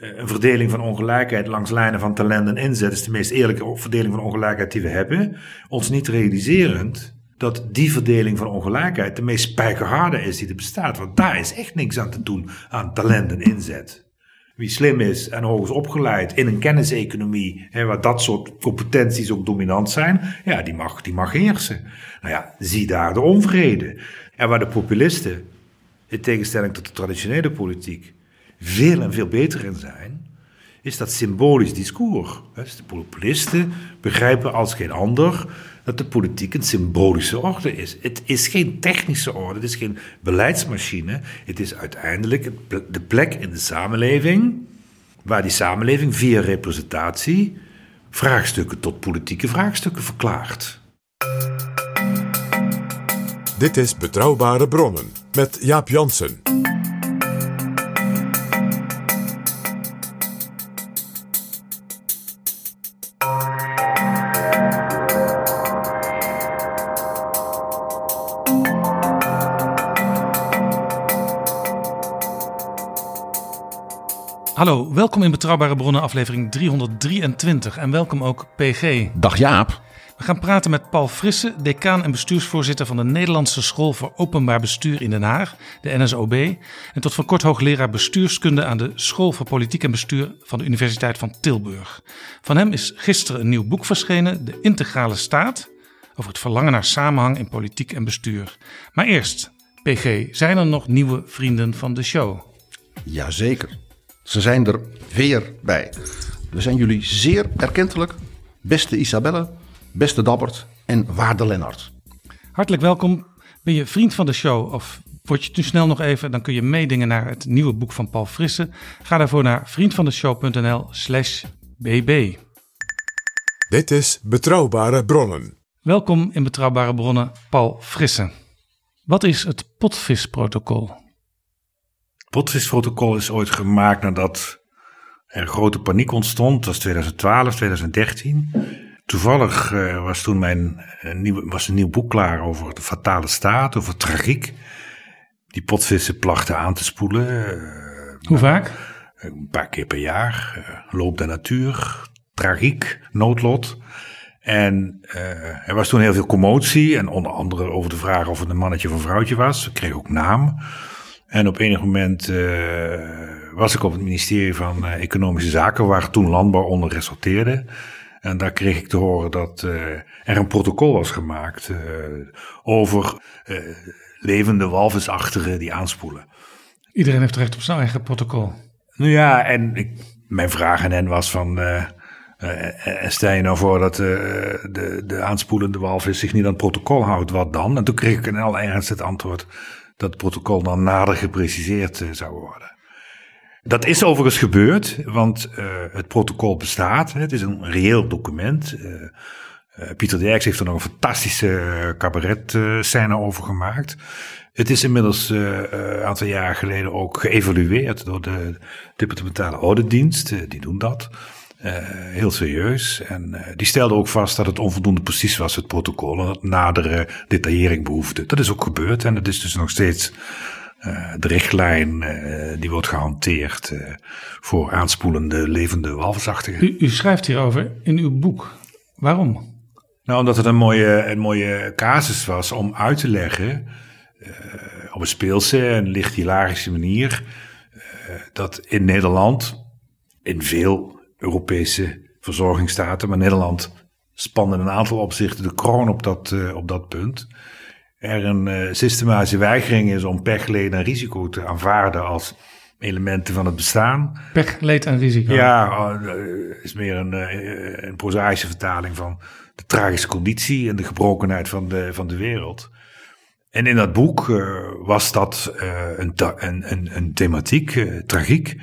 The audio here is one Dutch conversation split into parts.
een verdeling van ongelijkheid langs lijnen van talent en inzet is de meest eerlijke verdeling van ongelijkheid die we hebben. Ons niet realiserend dat die verdeling van ongelijkheid de meest spijkerharde is die er bestaat. Want daar is echt niks aan te doen aan talent en inzet. Wie slim is en hoog is opgeleid in een kenniseconomie, hè, waar dat soort competenties ook dominant zijn, ja, die mag, die mag heersen. Nou ja, zie daar de onvrede. En waar de populisten, in tegenstelling tot de traditionele politiek, veel en veel beter in zijn, is dat symbolisch discours. Dus de populisten begrijpen als geen ander dat de politiek een symbolische orde is. Het is geen technische orde, het is geen beleidsmachine. Het is uiteindelijk de plek in de samenleving waar die samenleving via representatie vraagstukken tot politieke vraagstukken verklaart. Dit is Betrouwbare Bronnen met Jaap Jansen. Hallo, welkom in Betrouwbare Bronnen aflevering 323 en welkom ook PG. Dag Jaap. We gaan praten met Paul Frisse, decaan en bestuursvoorzitter van de Nederlandse School voor Openbaar Bestuur in Den Haag, de NSOB, en tot voor kort hoogleraar bestuurskunde aan de School voor Politiek en Bestuur van de Universiteit van Tilburg. Van hem is gisteren een nieuw boek verschenen, De Integrale Staat, over het verlangen naar samenhang in politiek en bestuur. Maar eerst, PG, zijn er nog nieuwe vrienden van de show? Jazeker. Ze zijn er weer bij. We zijn jullie zeer erkentelijk, beste Isabelle, beste Dabbert en waarde Lennart. Hartelijk welkom. Ben je vriend van de show of word je te snel nog even, dan kun je meedingen naar het nieuwe boek van Paul Frisse. Ga daarvoor naar vriendvandeshow.nl slash bb. Dit is Betrouwbare Bronnen. Welkom in Betrouwbare Bronnen, Paul Frisse. Wat is het potvisprotocol? Potvisprotocol is ooit gemaakt nadat er grote paniek ontstond. Dat was 2012, 2013. Toevallig uh, was toen mijn uh, nieuw, was een nieuw boek klaar over de fatale staat, over tragiek. Die potvissen plachten aan te spoelen. Uh, Hoe vaak? Een paar keer per jaar. loop der natuur, tragiek, noodlot. En er was toen heel veel commotie. En onder andere over de vraag of het een mannetje of een vrouwtje was. Ik kreeg ook naam. En op enig moment uh, was ik op het ministerie van uh, Economische Zaken, waar toen landbouw onder resulteerde. En daar kreeg ik te horen dat uh, er een protocol was gemaakt over levende walvisachtigen die aanspoelen. Iedereen heeft recht op zijn eigen protocol. Nou ja, en ik, mijn vraag aan hen was van... stel je nou voor dat de, de aanspoelende walvis zich niet aan het protocol houdt, wat dan? En toen kreeg ik in alle ernst het antwoord dat het protocol dan nader gepreciseerd eh, zou worden. Dat is overigens gebeurd, want uh, het protocol bestaat. Het is een reëel document. Uh, Pieter Derks heeft er nog een fantastische cabaret-scène over gemaakt. Het is inmiddels een aantal jaar geleden ook geëvalueerd door de departementale auditdienst. die doen dat. Uh, heel serieus. En uh, die stelde ook vast dat het onvoldoende precies was, het protocol. En dat nadere detaillering behoefde. Dat is ook gebeurd. En dat is dus nog steeds uh, de richtlijn die wordt gehanteerd voor aanspoelende levende walvisachtigen. U, u, schrijft hierover in uw boek. Waarom? Nou, omdat het een mooie, een mooie casus was om uit te leggen op een speelse en licht hilarische manier dat in Nederland in veel Europese verzorgingsstaten. Maar Nederland spande in een aantal opzichten de kroon op dat, uh, op dat punt. Er een uh, systematische weigering is om pech, leed en risico te aanvaarden als elementen van het bestaan. Pech, leed en risico. Ja, uh, is meer een, een prozaïsche vertaling van de tragische conditie en de gebrokenheid van de, van de wereld. En in dat boek was dat een, een, een, een thematiek, tragiek.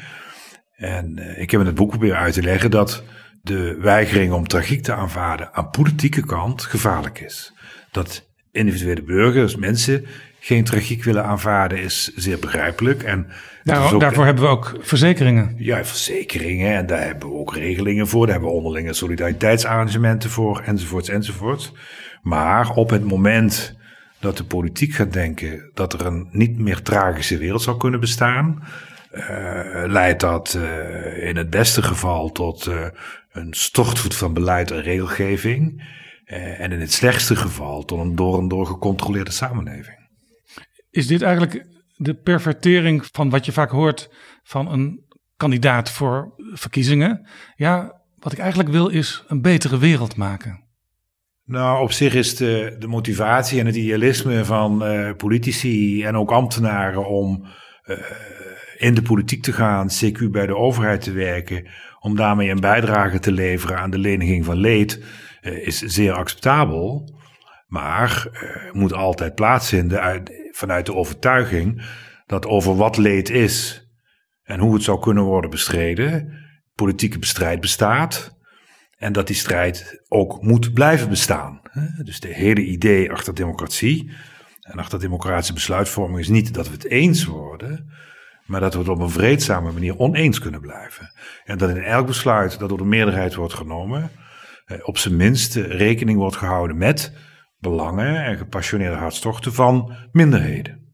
En uh, ik heb in het boek proberen uit te leggen dat de weigering om tragiek te aanvaarden aan politieke kant gevaarlijk is. Dat individuele burgers, mensen, geen tragiek willen aanvaarden is zeer begrijpelijk. En Daar, ook, daarvoor hebben we ook verzekeringen. Ja, verzekeringen en daar hebben we ook regelingen voor. Daar hebben we onderlinge solidariteitsarrangementen voor, enzovoorts, enzovoorts. Maar op het moment dat de politiek gaat denken dat er een niet meer tragische wereld zou kunnen bestaan, leidt dat uh, in het beste geval tot uh, een stortvoet van beleid en regelgeving. en in het slechtste geval tot een door en door gecontroleerde samenleving. Is dit eigenlijk de pervertering van wat je vaak hoort van een kandidaat voor verkiezingen? Ja, wat ik eigenlijk wil is een betere wereld maken. Nou, op zich is de, de motivatie en het idealisme van uh, politici en ook ambtenaren om uh, in de politiek te gaan, CQ bij de overheid te werken, om daarmee een bijdrage te leveren aan de leniging van leed, uh, is zeer acceptabel. Maar moet altijd plaatsvinden uit, vanuit de overtuiging dat over wat leed is en hoe het zou kunnen worden bestreden, politieke bestrijd bestaat. En dat die strijd ook moet blijven bestaan. Dus de hele idee achter democratie en achter democratische besluitvorming is niet dat we het eens worden, maar dat we het op een vreedzame manier oneens kunnen blijven. En dat in elk besluit dat door de meerderheid wordt genomen, op zijn minst rekening wordt gehouden met belangen en gepassioneerde hartstochten van minderheden.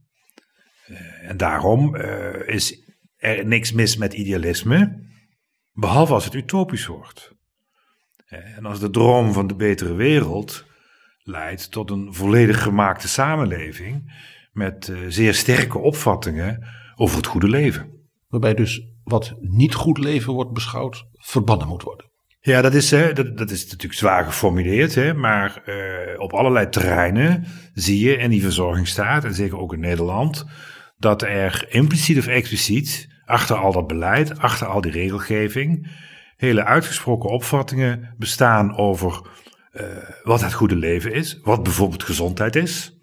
En daarom is er niks mis met idealisme, behalve als het utopisch wordt. En als de droom van de betere wereld leidt tot een volledig gemaakte samenleving met zeer sterke opvattingen over het goede leven. Waarbij dus wat niet goed leven wordt beschouwd, verbannen moet worden. Ja, dat is, hè, dat, dat is natuurlijk zwaar geformuleerd, hè, maar uh, op allerlei terreinen zie je in die verzorgingsstaat, en zeker ook in Nederland, dat er impliciet of expliciet achter al dat beleid, achter al die regelgeving, hele uitgesproken opvattingen bestaan over uh, wat het goede leven is, wat bijvoorbeeld gezondheid is.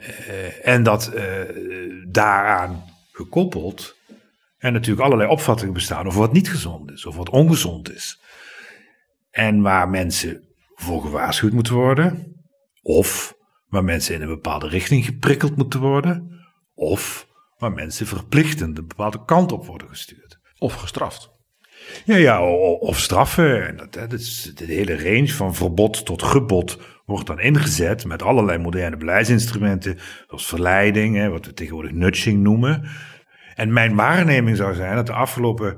Uh, en dat daaraan gekoppeld en natuurlijk allerlei opvattingen bestaan over wat niet gezond is of wat ongezond is. En waar mensen voor gewaarschuwd moeten worden, of waar mensen in een bepaalde richting geprikkeld moeten worden, of waar mensen verplichtend een bepaalde kant op worden gestuurd. Of gestraft. Ja, ja, of straffen. Dat, dat is de hele range van verbod tot gebod wordt dan ingezet met allerlei moderne beleidsinstrumenten, zoals verleiding, hè, wat we tegenwoordig nudging noemen. En mijn waarneming zou zijn dat de afgelopen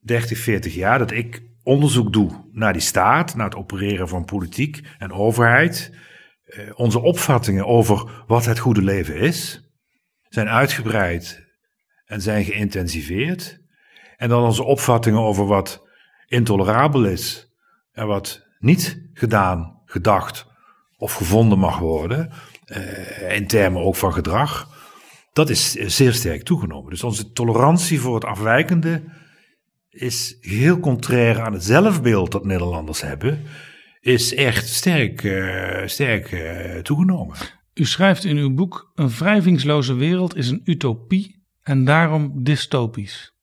30, 40 jaar dat ik onderzoek doe naar die staat, naar het opereren van politiek en overheid, eh, onze opvattingen over wat het goede leven is, zijn uitgebreid en zijn geïntensiveerd. En dan onze opvattingen over wat intolerabel is en wat niet gedaan, gedacht of gevonden mag worden, eh, in termen ook van gedrag, dat is zeer sterk toegenomen. Dus onze tolerantie voor het afwijkende is heel contrair aan het zelfbeeld dat Nederlanders hebben, is echt sterk, uh, sterk uh, toegenomen. U schrijft in uw boek: Een wrijvingsloze wereld is een utopie en daarom dystopisch.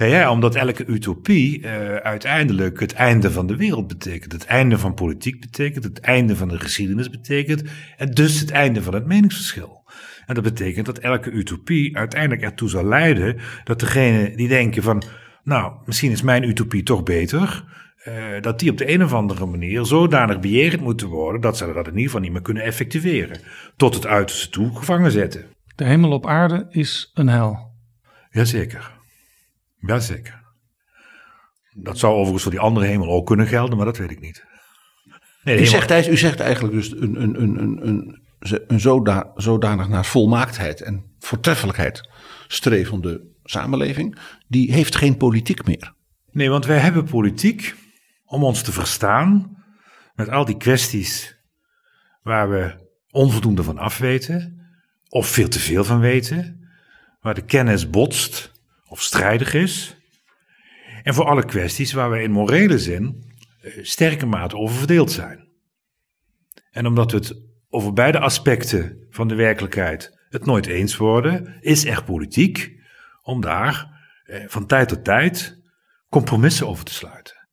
Ja, ja, omdat elke utopie uh, uiteindelijk het einde van de wereld betekent. Het einde van politiek betekent, het einde van de geschiedenis betekent. En dus het einde van het meningsverschil. En dat betekent dat elke utopie uiteindelijk ertoe zal leiden dat degene die denken van, nou, misschien is mijn utopie toch beter, uh, dat die op de een of andere manier zodanig bejegend moeten worden dat ze dat in ieder geval niet meer kunnen effectueren. Tot het uiterste toe gevangen zetten. De hemel op aarde is een hel. Jazeker. Jazeker. Dat zou overigens voor die andere hemel ook kunnen gelden, maar dat weet ik niet. Nee, u, zegt, u zegt eigenlijk dus een, een, een, een, een, een zoda, zodanig naar volmaaktheid en voortreffelijkheid strevende samenleving, die heeft geen politiek meer. Nee, want wij hebben politiek om ons te verstaan met al die kwesties waar we onvoldoende van afweten of veel te veel van weten, waar de kennis botst of strijdig is. En voor alle kwesties waar we in morele zin sterke mate over verdeeld zijn. En omdat we het over beide aspecten van de werkelijkheid het nooit eens worden, is er politiek om daar van tijd tot tijd compromissen over te sluiten.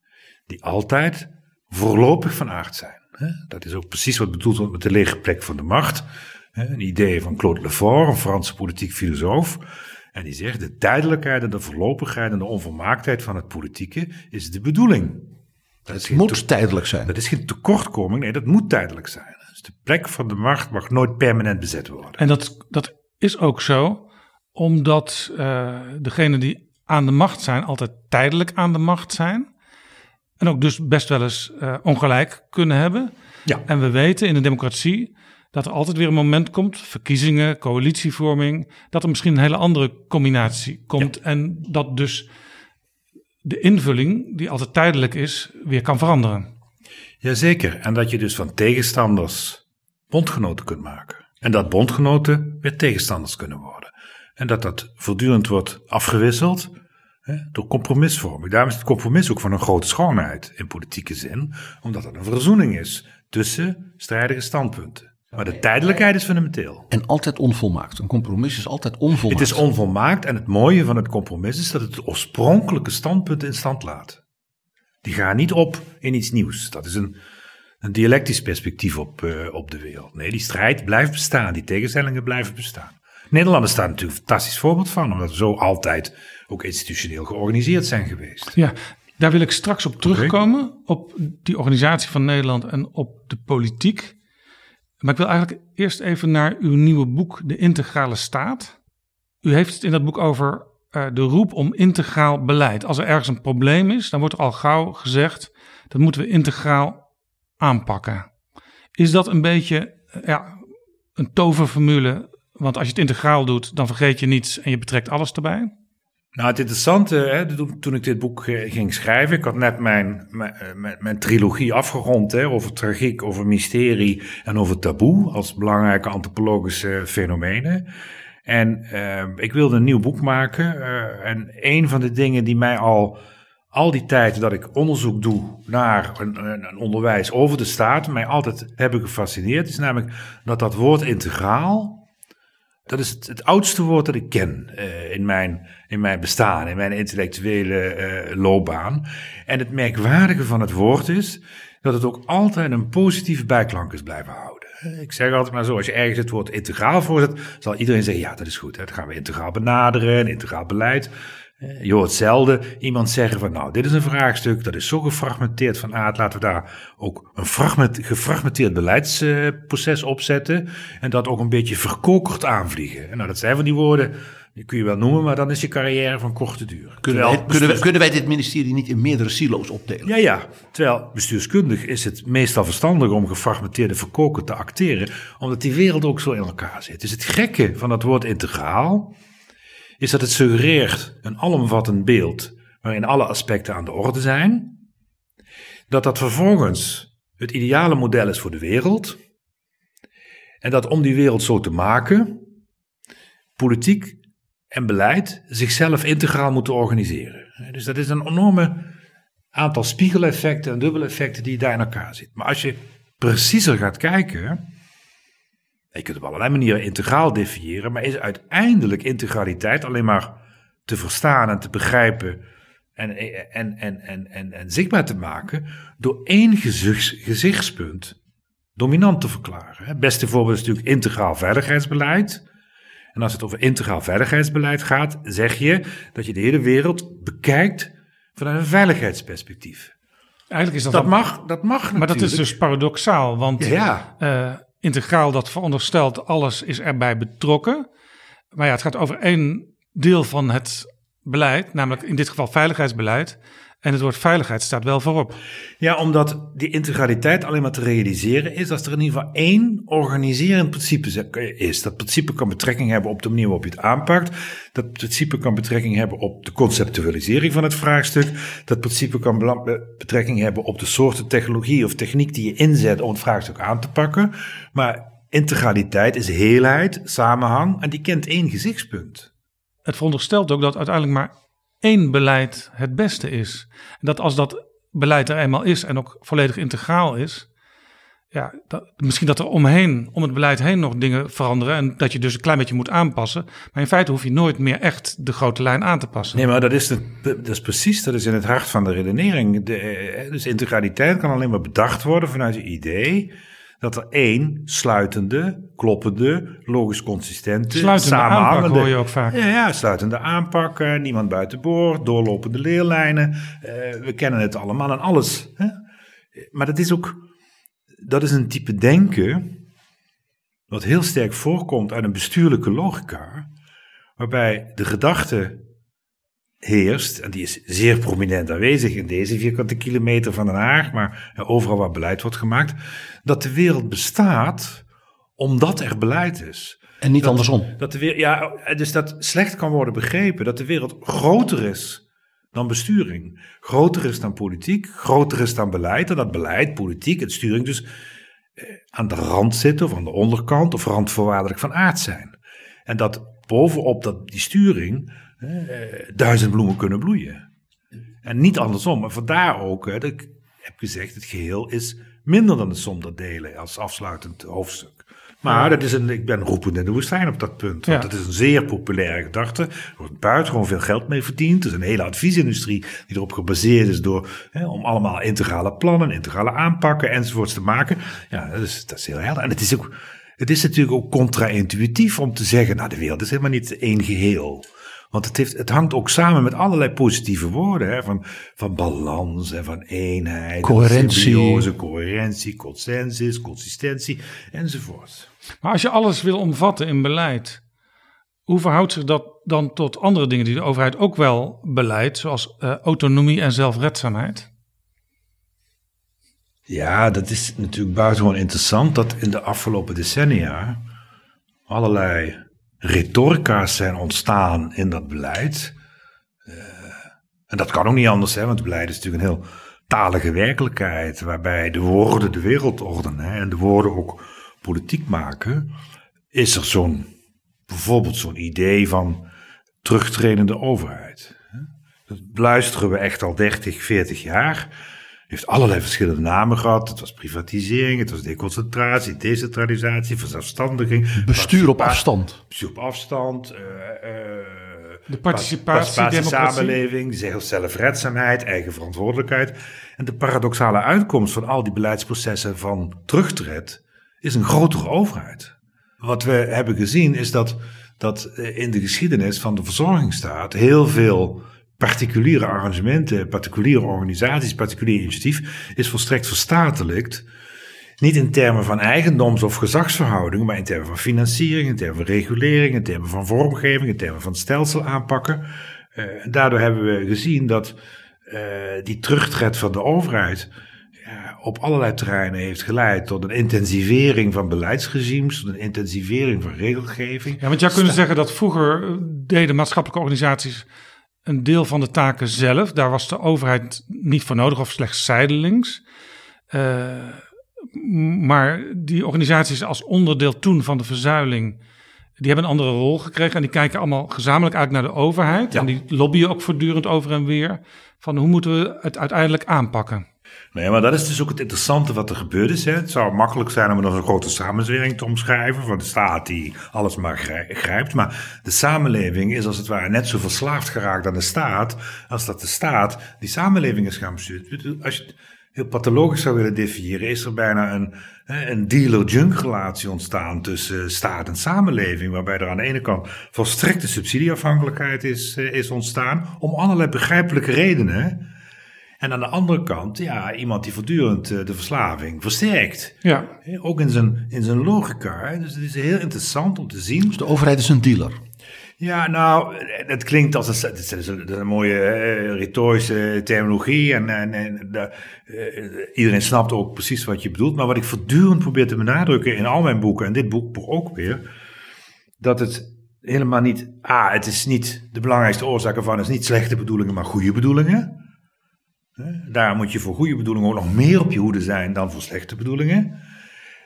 die altijd voorlopig van aard zijn. Dat is ook precies wat bedoeld wordt met de lege plek van de macht. Een idee van Claude Lefort, een Franse politiek filosoof. En die zegt: de tijdelijkheid en de voorlopigheid en de onvolmaaktheid van het politieke is de bedoeling. Dat het moet tijdelijk zijn. Dat is geen tekortkoming, nee, dat moet tijdelijk zijn. Dus de plek van de macht mag nooit permanent bezet worden. En dat, dat is ook zo, omdat uh, degenen die aan de macht zijn, altijd tijdelijk aan de macht zijn. En ook dus best wel eens uh, ongelijk kunnen hebben. Ja. En we weten in de democratie dat er altijd weer een moment komt, verkiezingen, coalitievorming, dat er misschien een hele andere combinatie komt. En dat dus de invulling, die altijd tijdelijk is, weer kan veranderen. Jazeker. En dat je dus van tegenstanders bondgenoten kunt maken. En dat bondgenoten weer tegenstanders kunnen worden. En dat dat voortdurend wordt afgewisseld hè, door compromisvorming. Daarom is het compromis ook van een grote schoonheid in politieke zin, omdat het een verzoening is tussen strijdige standpunten. Maar de tijdelijkheid is fundamenteel. En altijd onvolmaakt. Een compromis is altijd onvolmaakt. Het is onvolmaakt en het mooie van het compromis is dat het de oorspronkelijke standpunten in stand laat. Die gaan niet op in iets nieuws. Dat is een, een dialectisch perspectief op, uh, op de wereld. Nee, die strijd blijft bestaan, die tegenstellingen blijven bestaan. Nederlanders staan natuurlijk een fantastisch voorbeeld van, omdat we zo altijd ook institutioneel georganiseerd zijn geweest. Ja, daar wil ik straks op terugkomen, op die organisatie van Nederland en op de politiek. Maar ik wil eigenlijk eerst even naar uw nieuwe boek, De Integrale Staat. U heeft het in dat boek over uh, de roep om integraal beleid. Als er ergens een probleem is, dan wordt er al gauw gezegd dat moeten we integraal aanpakken. Is dat een beetje uh, ja, een toverformule? Want als je het integraal doet, dan vergeet je niets en je betrekt alles erbij. Nou, het interessante, hè, toen ik dit boek eh, ging schrijven, ik had net mijn, mijn, mijn trilogie afgerond hè, over tragiek, over mysterie en over taboe als belangrijke antropologische fenomenen. En uh, ik wilde een nieuw boek maken. En een van de dingen die mij al al die tijd dat ik onderzoek doe naar een, een, onderwijs over de staat, mij altijd hebben gefascineerd, is namelijk dat dat woord integraal dat is het, oudste woord dat ik ken uh, in, mijn, in mijn bestaan, in mijn intellectuele uh, loopbaan. En het merkwaardige van het woord is dat het ook altijd een positieve bijklank is blijven houden. Ik zeg altijd maar zo, als je ergens het woord integraal voorzet, zal iedereen zeggen, ja, dat is goed, hè, dat gaan we integraal benaderen, integraal beleid. Eh, je hoort zelden iemand zeggen van nou, dit is een vraagstuk, dat is zo gefragmenteerd van aard, laten we daar ook een fragment, gefragmenteerd beleidsproces opzetten en dat ook een beetje verkokerd aanvliegen. En nou, dat zijn van die woorden, die kun je wel noemen, maar dan is je carrière van korte duur. Kunnen wij, kunnen, wij, kunnen wij dit ministerie niet in meerdere silo's opdelen? Ja, ja. Terwijl bestuurskundig is het meestal verstandig om gefragmenteerde verkoken te acteren, omdat die wereld ook zo in elkaar zit. Dus het gekke van dat woord integraal is dat het suggereert een alomvattend beeld waarin alle aspecten aan de orde zijn. Dat dat vervolgens het ideale model is voor de wereld. En dat om die wereld zo te maken, politiek en beleid zichzelf integraal moeten organiseren. Dus dat is een enorme aantal spiegeleffecten en dubbeleffecten die daar in elkaar zitten. Maar als je preciezer gaat kijken, je kunt op allerlei manieren integraal definiëren, maar is uiteindelijk integraliteit alleen maar te verstaan en te begrijpen en, en, en, en, en, en zichtbaar te maken door één gezichts, gezichtspunt dominant te verklaren. Het beste voorbeeld is natuurlijk integraal veiligheidsbeleid. En als het over integraal veiligheidsbeleid gaat, zeg je dat je de hele wereld bekijkt vanuit een veiligheidsperspectief. Eigenlijk is dat, dat mag, dat mag Maar dat is dus paradoxaal, want ja. Uh, integraal dat veronderstelt alles is erbij betrokken. Maar ja, het gaat over één deel van het beleid, namelijk in dit geval veiligheidsbeleid. En het woord veiligheid staat wel voorop. Ja, omdat die integraliteit alleen maar te realiseren is als er in ieder geval één organiserend principe is. Dat principe kan betrekking hebben op de manier waarop je het aanpakt. Dat principe kan betrekking hebben op de conceptualisering van het vraagstuk. Dat principe kan betrekking hebben op de soorten technologie of techniek die je inzet om het vraagstuk aan te pakken. Maar integraliteit is heelheid, samenhang en die kent één gezichtspunt. Het veronderstelt ook dat uiteindelijk maar één beleid het beste is. En dat als dat beleid er eenmaal is en ook volledig integraal is, ja, dat, misschien dat er omheen, om het beleid heen nog dingen veranderen. En dat je dus een klein beetje moet aanpassen. Maar in feite hoef je nooit meer echt de grote lijn aan te passen. Nee, maar dat is, de, dat is precies, dat is in het hart van de redenering. De, eh, dus integraliteit kan alleen maar bedacht worden vanuit het idee dat er één sluitende, kloppende, logisch consistente, sluitende samenhangende... aanpak hoor je ook vaak. Ja, ja sluitende aanpak, uh, niemand buiten boord, doorlopende leerlijnen. Uh, we kennen het allemaal en alles. Hè? Maar dat is ook dat is een type denken wat heel sterk voorkomt uit een bestuurlijke logica, waarbij de gedachte heerst, en die is zeer prominent aanwezig in deze vierkante kilometer van Den Haag, maar overal waar beleid wordt gemaakt, dat de wereld bestaat omdat er beleid is. En niet andersom. Dat de wereld, ja, dus dat slecht kan worden begrepen, dat de wereld groter is dan besturing. Groter is dan politiek, groter is dan beleid. En dat beleid, politiek en sturing dus eh, aan de rand zitten of aan de onderkant of randvoorwaardelijk van aard zijn. En dat bovenop dat, die sturing duizend bloemen kunnen bloeien. En niet andersom. En vandaar ook, dat ik heb gezegd, het geheel is minder dan de som der delen als afsluitend hoofdstuk. Maar dat is een, ik ben roepend in de woestijn op dat punt. Want ja. het is een zeer populaire gedachte. Er wordt buitengewoon veel geld mee verdiend. Er is een hele adviesindustrie die erop gebaseerd is door, hè, om allemaal integrale plannen, integrale aanpakken enzovoorts te maken. Ja, dat is, dat is heel helder. En het is ook, het is natuurlijk ook contra-intuïtief om te zeggen, nou de wereld is helemaal niet één geheel. Want het, heeft, het hangt ook samen met allerlei positieve woorden. Hè, van, van balans en van eenheid. Coherentie. Symbiose, coherentie, consensus, consistentie enzovoort. Maar als je alles wil omvatten in beleid. Hoe verhoudt zich dat dan tot andere dingen die de overheid ook wel beleidt. Zoals uh, autonomie en zelfredzaamheid? Ja, dat is natuurlijk buitengewoon interessant. Dat in de afgelopen decennia allerlei retorica's zijn ontstaan in dat beleid. Uh, en dat kan ook niet anders, hè, want het beleid is natuurlijk een heel talige werkelijkheid, waarbij de woorden de wereld ordenen en de woorden ook politiek maken. Is er zo'n, bijvoorbeeld zo'n idee van terugtredende overheid. Dat luisteren we echt al 30, 40 jaar heeft allerlei verschillende namen gehad. Het was privatisering, het was deconcentratie, decentralisatie, verzelfstandiging. Bestuur op afstand. Bestuur op afstand. Uh, de participatie, samenleving, zelfredzaamheid, eigen verantwoordelijkheid. En de paradoxale uitkomst van al die beleidsprocessen van terugtred is een grotere overheid. Wat we hebben gezien is dat, dat in de geschiedenis van de verzorgingsstaat heel veel particuliere arrangementen, particuliere organisaties, particulier initiatief is volstrekt verstatelijkt. Niet in termen van eigendoms- of gezagsverhoudingen, maar in termen van financiering, in termen van regulering, in termen van vormgeving, in termen van stelsel aanpakken. Uh, daardoor hebben we gezien dat uh, die terugtred van de overheid ja, op allerlei terreinen heeft geleid tot een intensivering van beleidsregimes, tot een intensivering van regelgeving. Ja, want jij kunt zeggen dat vroeger eh, deden maatschappelijke organisaties een deel van de taken zelf. Daar was de overheid niet voor nodig of slechts zijdelings. Uh, maar die organisaties als onderdeel toen van de verzuiling, die hebben een andere rol gekregen. En die kijken allemaal gezamenlijk uit naar de overheid. En die lobbyen ook voortdurend over en weer. Van hoe moeten we het uiteindelijk aanpakken? Nee, maar dat is dus ook het interessante wat er gebeurd is. Hè. Het zou makkelijk zijn om een grote samenzwering te omschrijven van de staat die alles maar grijpt. Maar de samenleving is als het ware net zo verslaafd geraakt aan de staat als dat de staat die samenleving is gaan besturen. Als je het heel pathologisch zou willen definiëren, is er bijna een, een dealer-junk relatie ontstaan tussen staat en samenleving. Waarbij er aan de ene kant volstrekte subsidieafhankelijkheid is, eh, is ontstaan om allerlei begrijpelijke redenen. En aan de andere kant, ja, iemand die voortdurend uh, de verslaving versterkt. Ja. Ook in zijn, in zijn logica. Dus het is heel interessant om te zien. Dus de overheid is een dealer. Ja, nou, het klinkt als een, het is een, een mooie uh, retorische terminologie. En, en, en uh, iedereen snapt ook precies wat je bedoelt. Maar wat ik voortdurend probeer te benadrukken in al mijn boeken, en dit boek ook weer, dat het helemaal niet. Ah, het is niet. De belangrijkste oorzaak ervan is niet slechte bedoelingen, maar goede bedoelingen. Daar moet je voor goede bedoelingen ook nog meer op je hoede zijn dan voor slechte bedoelingen.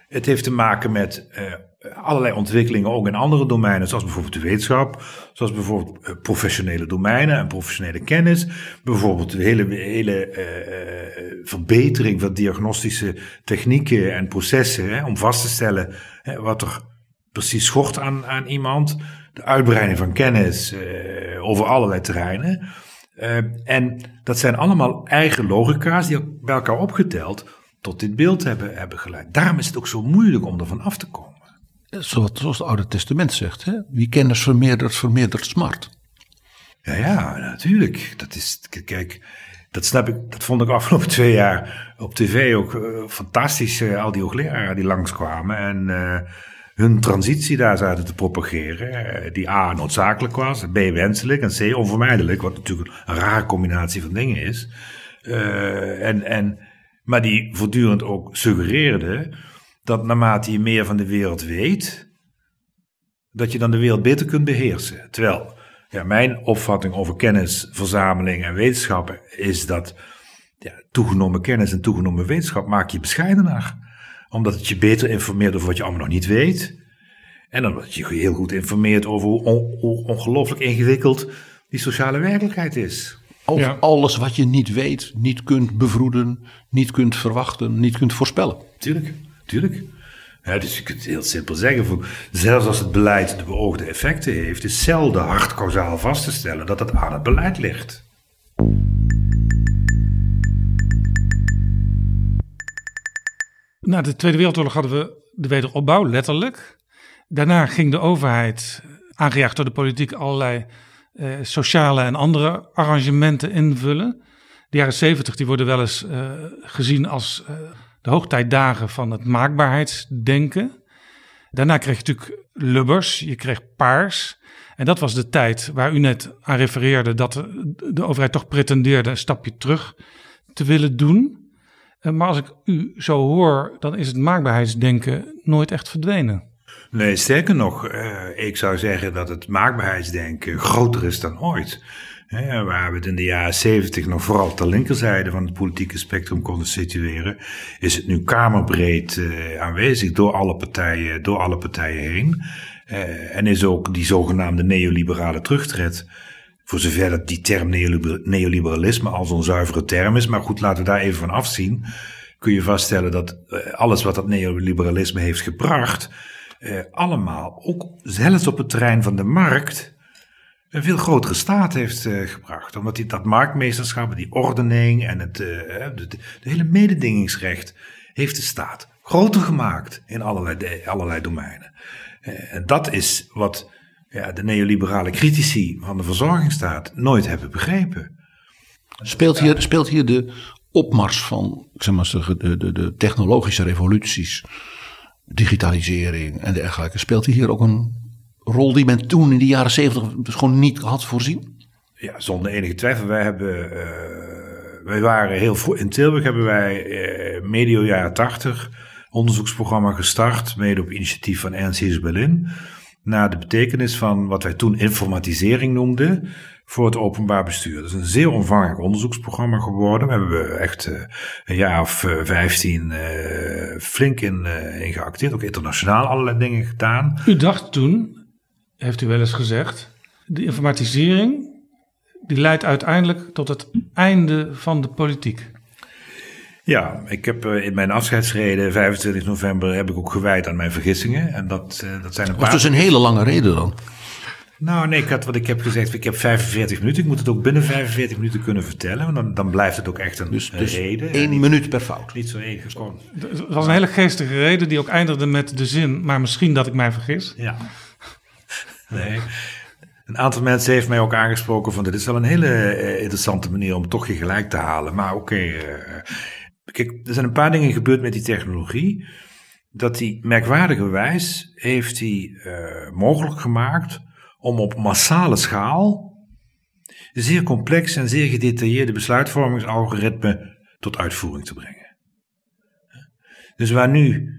Het heeft te maken met uh, allerlei ontwikkelingen ook in andere domeinen, zoals bijvoorbeeld de wetenschap, zoals bijvoorbeeld uh, professionele domeinen en professionele kennis, bijvoorbeeld de hele, hele uh, verbetering van diagnostische technieken en processen om vast te stellen hè, wat er precies schort aan, aan iemand, de uitbreiding van kennis over allerlei terreinen. En dat zijn allemaal eigen logica's die bij elkaar opgeteld tot dit beeld hebben, hebben geleid. Daarom is het ook zo moeilijk om ervan af te komen. Zoals, zoals het Oude Testament zegt, hè? wie kennis vermeerdert, vermeerdert smart. Ja, ja, natuurlijk. Dat is, kijk, dat snap ik, dat vond ik afgelopen twee jaar op tv ook uh, fantastisch. Uh, al die hoogleraren die langskwamen en hun transitie daar zaten te propageren. die A noodzakelijk was, B wenselijk en C onvermijdelijk. Wat natuurlijk een rare combinatie van dingen is. en, en, maar die voortdurend ook suggereerde dat naarmate je meer van de wereld weet, dat je dan de wereld beter kunt beheersen. Terwijl ja, mijn opvatting over kennisverzameling en wetenschappen is dat ja, toegenomen kennis en toegenomen wetenschap maak je bescheidener. Omdat het je beter informeert over wat je allemaal nog niet weet. En dan dat je heel goed informeert over hoe, on, ongelooflijk ingewikkeld die sociale werkelijkheid is. Over alles wat je niet weet, niet kunt bevroeden, niet kunt verwachten, niet kunt voorspellen. Tuurlijk. Tuurlijk. Ja, dus je kunt het heel simpel zeggen. Voor, zelfs als het beleid de beoogde effecten heeft, is zelden hard kausaal vast te stellen dat het aan het beleid ligt. Na de Tweede Wereldoorlog hadden we de wederopbouw, letterlijk. Daarna ging de overheid, aangejaagd door de politiek, allerlei eh, sociale en andere arrangementen invullen. De jaren zeventig worden wel eens uh, gezien als uh, de hoogtijdagen van het maakbaarheidsdenken. Daarna kreeg je natuurlijk Lubbers, je kreeg Paars. En dat was de tijd waar u net aan refereerde dat de overheid toch pretendeerde een stapje terug te willen doen. Eh, maar als ik u zo hoor, dan is het maakbaarheidsdenken nooit echt verdwenen. Nee, sterker nog, uh, ik zou zeggen dat het maakbaarheidsdenken groter is dan ooit waar we het in de jaren zeventig nog vooral ter linkerzijde van het politieke spectrum konden situeren, is het nu kamerbreed uh, aanwezig door alle partijen, door alle partijen heen. En is ook die zogenaamde neoliberale terugtred. Voor zover dat die term neoliberalisme al zo'n zuivere term is. Maar goed, laten we daar even van afzien. Kun je vaststellen dat uh, alles wat dat neoliberalisme heeft gebracht, allemaal, ook zelfs op het terrein van de markt, een veel grotere staat heeft uh, gebracht. Omdat hij dat marktmeesterschap, die ordening en het uh, de, hele mededingingsrecht heeft de staat groter gemaakt in allerlei, allerlei domeinen. Uh, en dat is wat ja, de neoliberale critici van de verzorgingsstaat nooit hebben begrepen. Speelt hier, speelt hier de opmars van ik zeg maar, de, de, de technologische revoluties, digitalisering en dergelijke, speelt hier ook een rol die men toen in de jaren zeventig dus gewoon niet had voorzien? Ja, zonder enige twijfel. Wij hebben, uh, wij waren heel vroeg, in Tilburg hebben wij uh, medio jaren tachtig onderzoeksprogramma gestart, mede op initiatief van Ernst Berlin, naar de betekenis van wat wij toen informatisering noemden voor het openbaar bestuur. Dat is een zeer omvangrijk onderzoeksprogramma geworden. We hebben echt uh, een jaar of vijftien uh, flink in, in geacteerd, ook internationaal allerlei dingen gedaan. U dacht toen, heeft u wel eens gezegd, de informatisering die leidt uiteindelijk tot het einde van de politiek. Ja, ik heb eh, in mijn afscheidsreden 25 november heb ik ook gewijd aan mijn vergissingen. En dat, uh, dat zijn een was dus een hele lange reden dan? Nou, nee, ik had wat ik heb gezegd. Ik heb 45 minuten. Ik moet het ook binnen 45 minuten kunnen vertellen. Want dan, dan blijft het ook echt een, dus, dus reden. Eén minuut per fout. Niet zo één gewoon. Het was een hele geestige reden die ook eindigde met de zin. Maar misschien dat ik mij vergis. Ja. Nee. Een aantal mensen heeft mij ook aangesproken van dit is wel een hele uh, interessante manier om toch je gelijk te halen. Maar oké, okay, uh, kijk, er zijn een paar dingen gebeurd met die technologie. Dat die merkwaardige wijs heeft die uh, mogelijk gemaakt om op massale schaal zeer complex en zeer gedetailleerde besluitvormingsalgoritmen tot uitvoering te brengen. Dus waar nu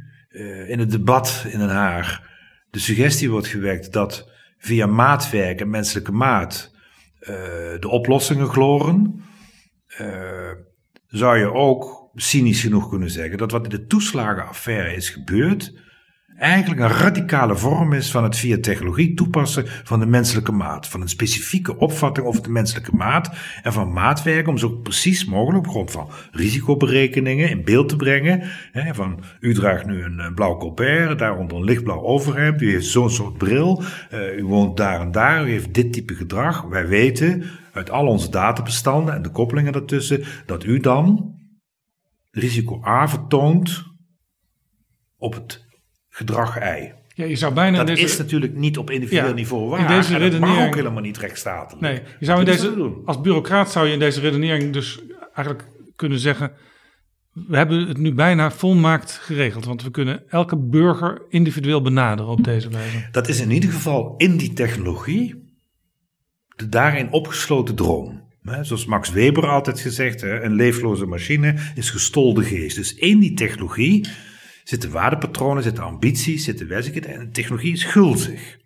in het debat in Den Haag de suggestie wordt gewekt dat via maatwerk en menselijke maat uh, de oplossingen gloren, zou je ook cynisch genoeg kunnen zeggen dat wat in de toeslagenaffaire is gebeurd, eigenlijk een radicale vorm is van het via technologie toepassen van de menselijke maat. Van een specifieke opvatting over de menselijke maat en van maatwerk om zo precies mogelijk op grond van risicoberekeningen in beeld te brengen. Hè, van u draagt nu een blauw colbert, daaronder een lichtblauw overhemd, u heeft zo'n soort bril, uh, u woont daar en daar, u heeft dit type gedrag. Wij weten uit al onze databestanden en de koppelingen daartussen dat u dan risico A vertoont op het gedrag ei. Ja, je zou bijna dat deze, is natuurlijk niet op individueel Ja, niveau in waar. deze en dat mag redenering- ook helemaal niet rechtsstatelijk. Nee, je zou in deze, als bureaucraat zou je in deze redenering dus eigenlijk kunnen zeggen: we hebben het nu bijna volmaakt geregeld, want we kunnen elke burger individueel benaderen op deze wijze. Dat is in ieder geval in die technologie de daarin opgesloten droom. Zoals Max Weber altijd gezegd, een leefloze machine is gestolde geest. Dus in die technologie zitten waardepatronen, zitten ambities, zitten wijzigheden. En de technologie is gulzig.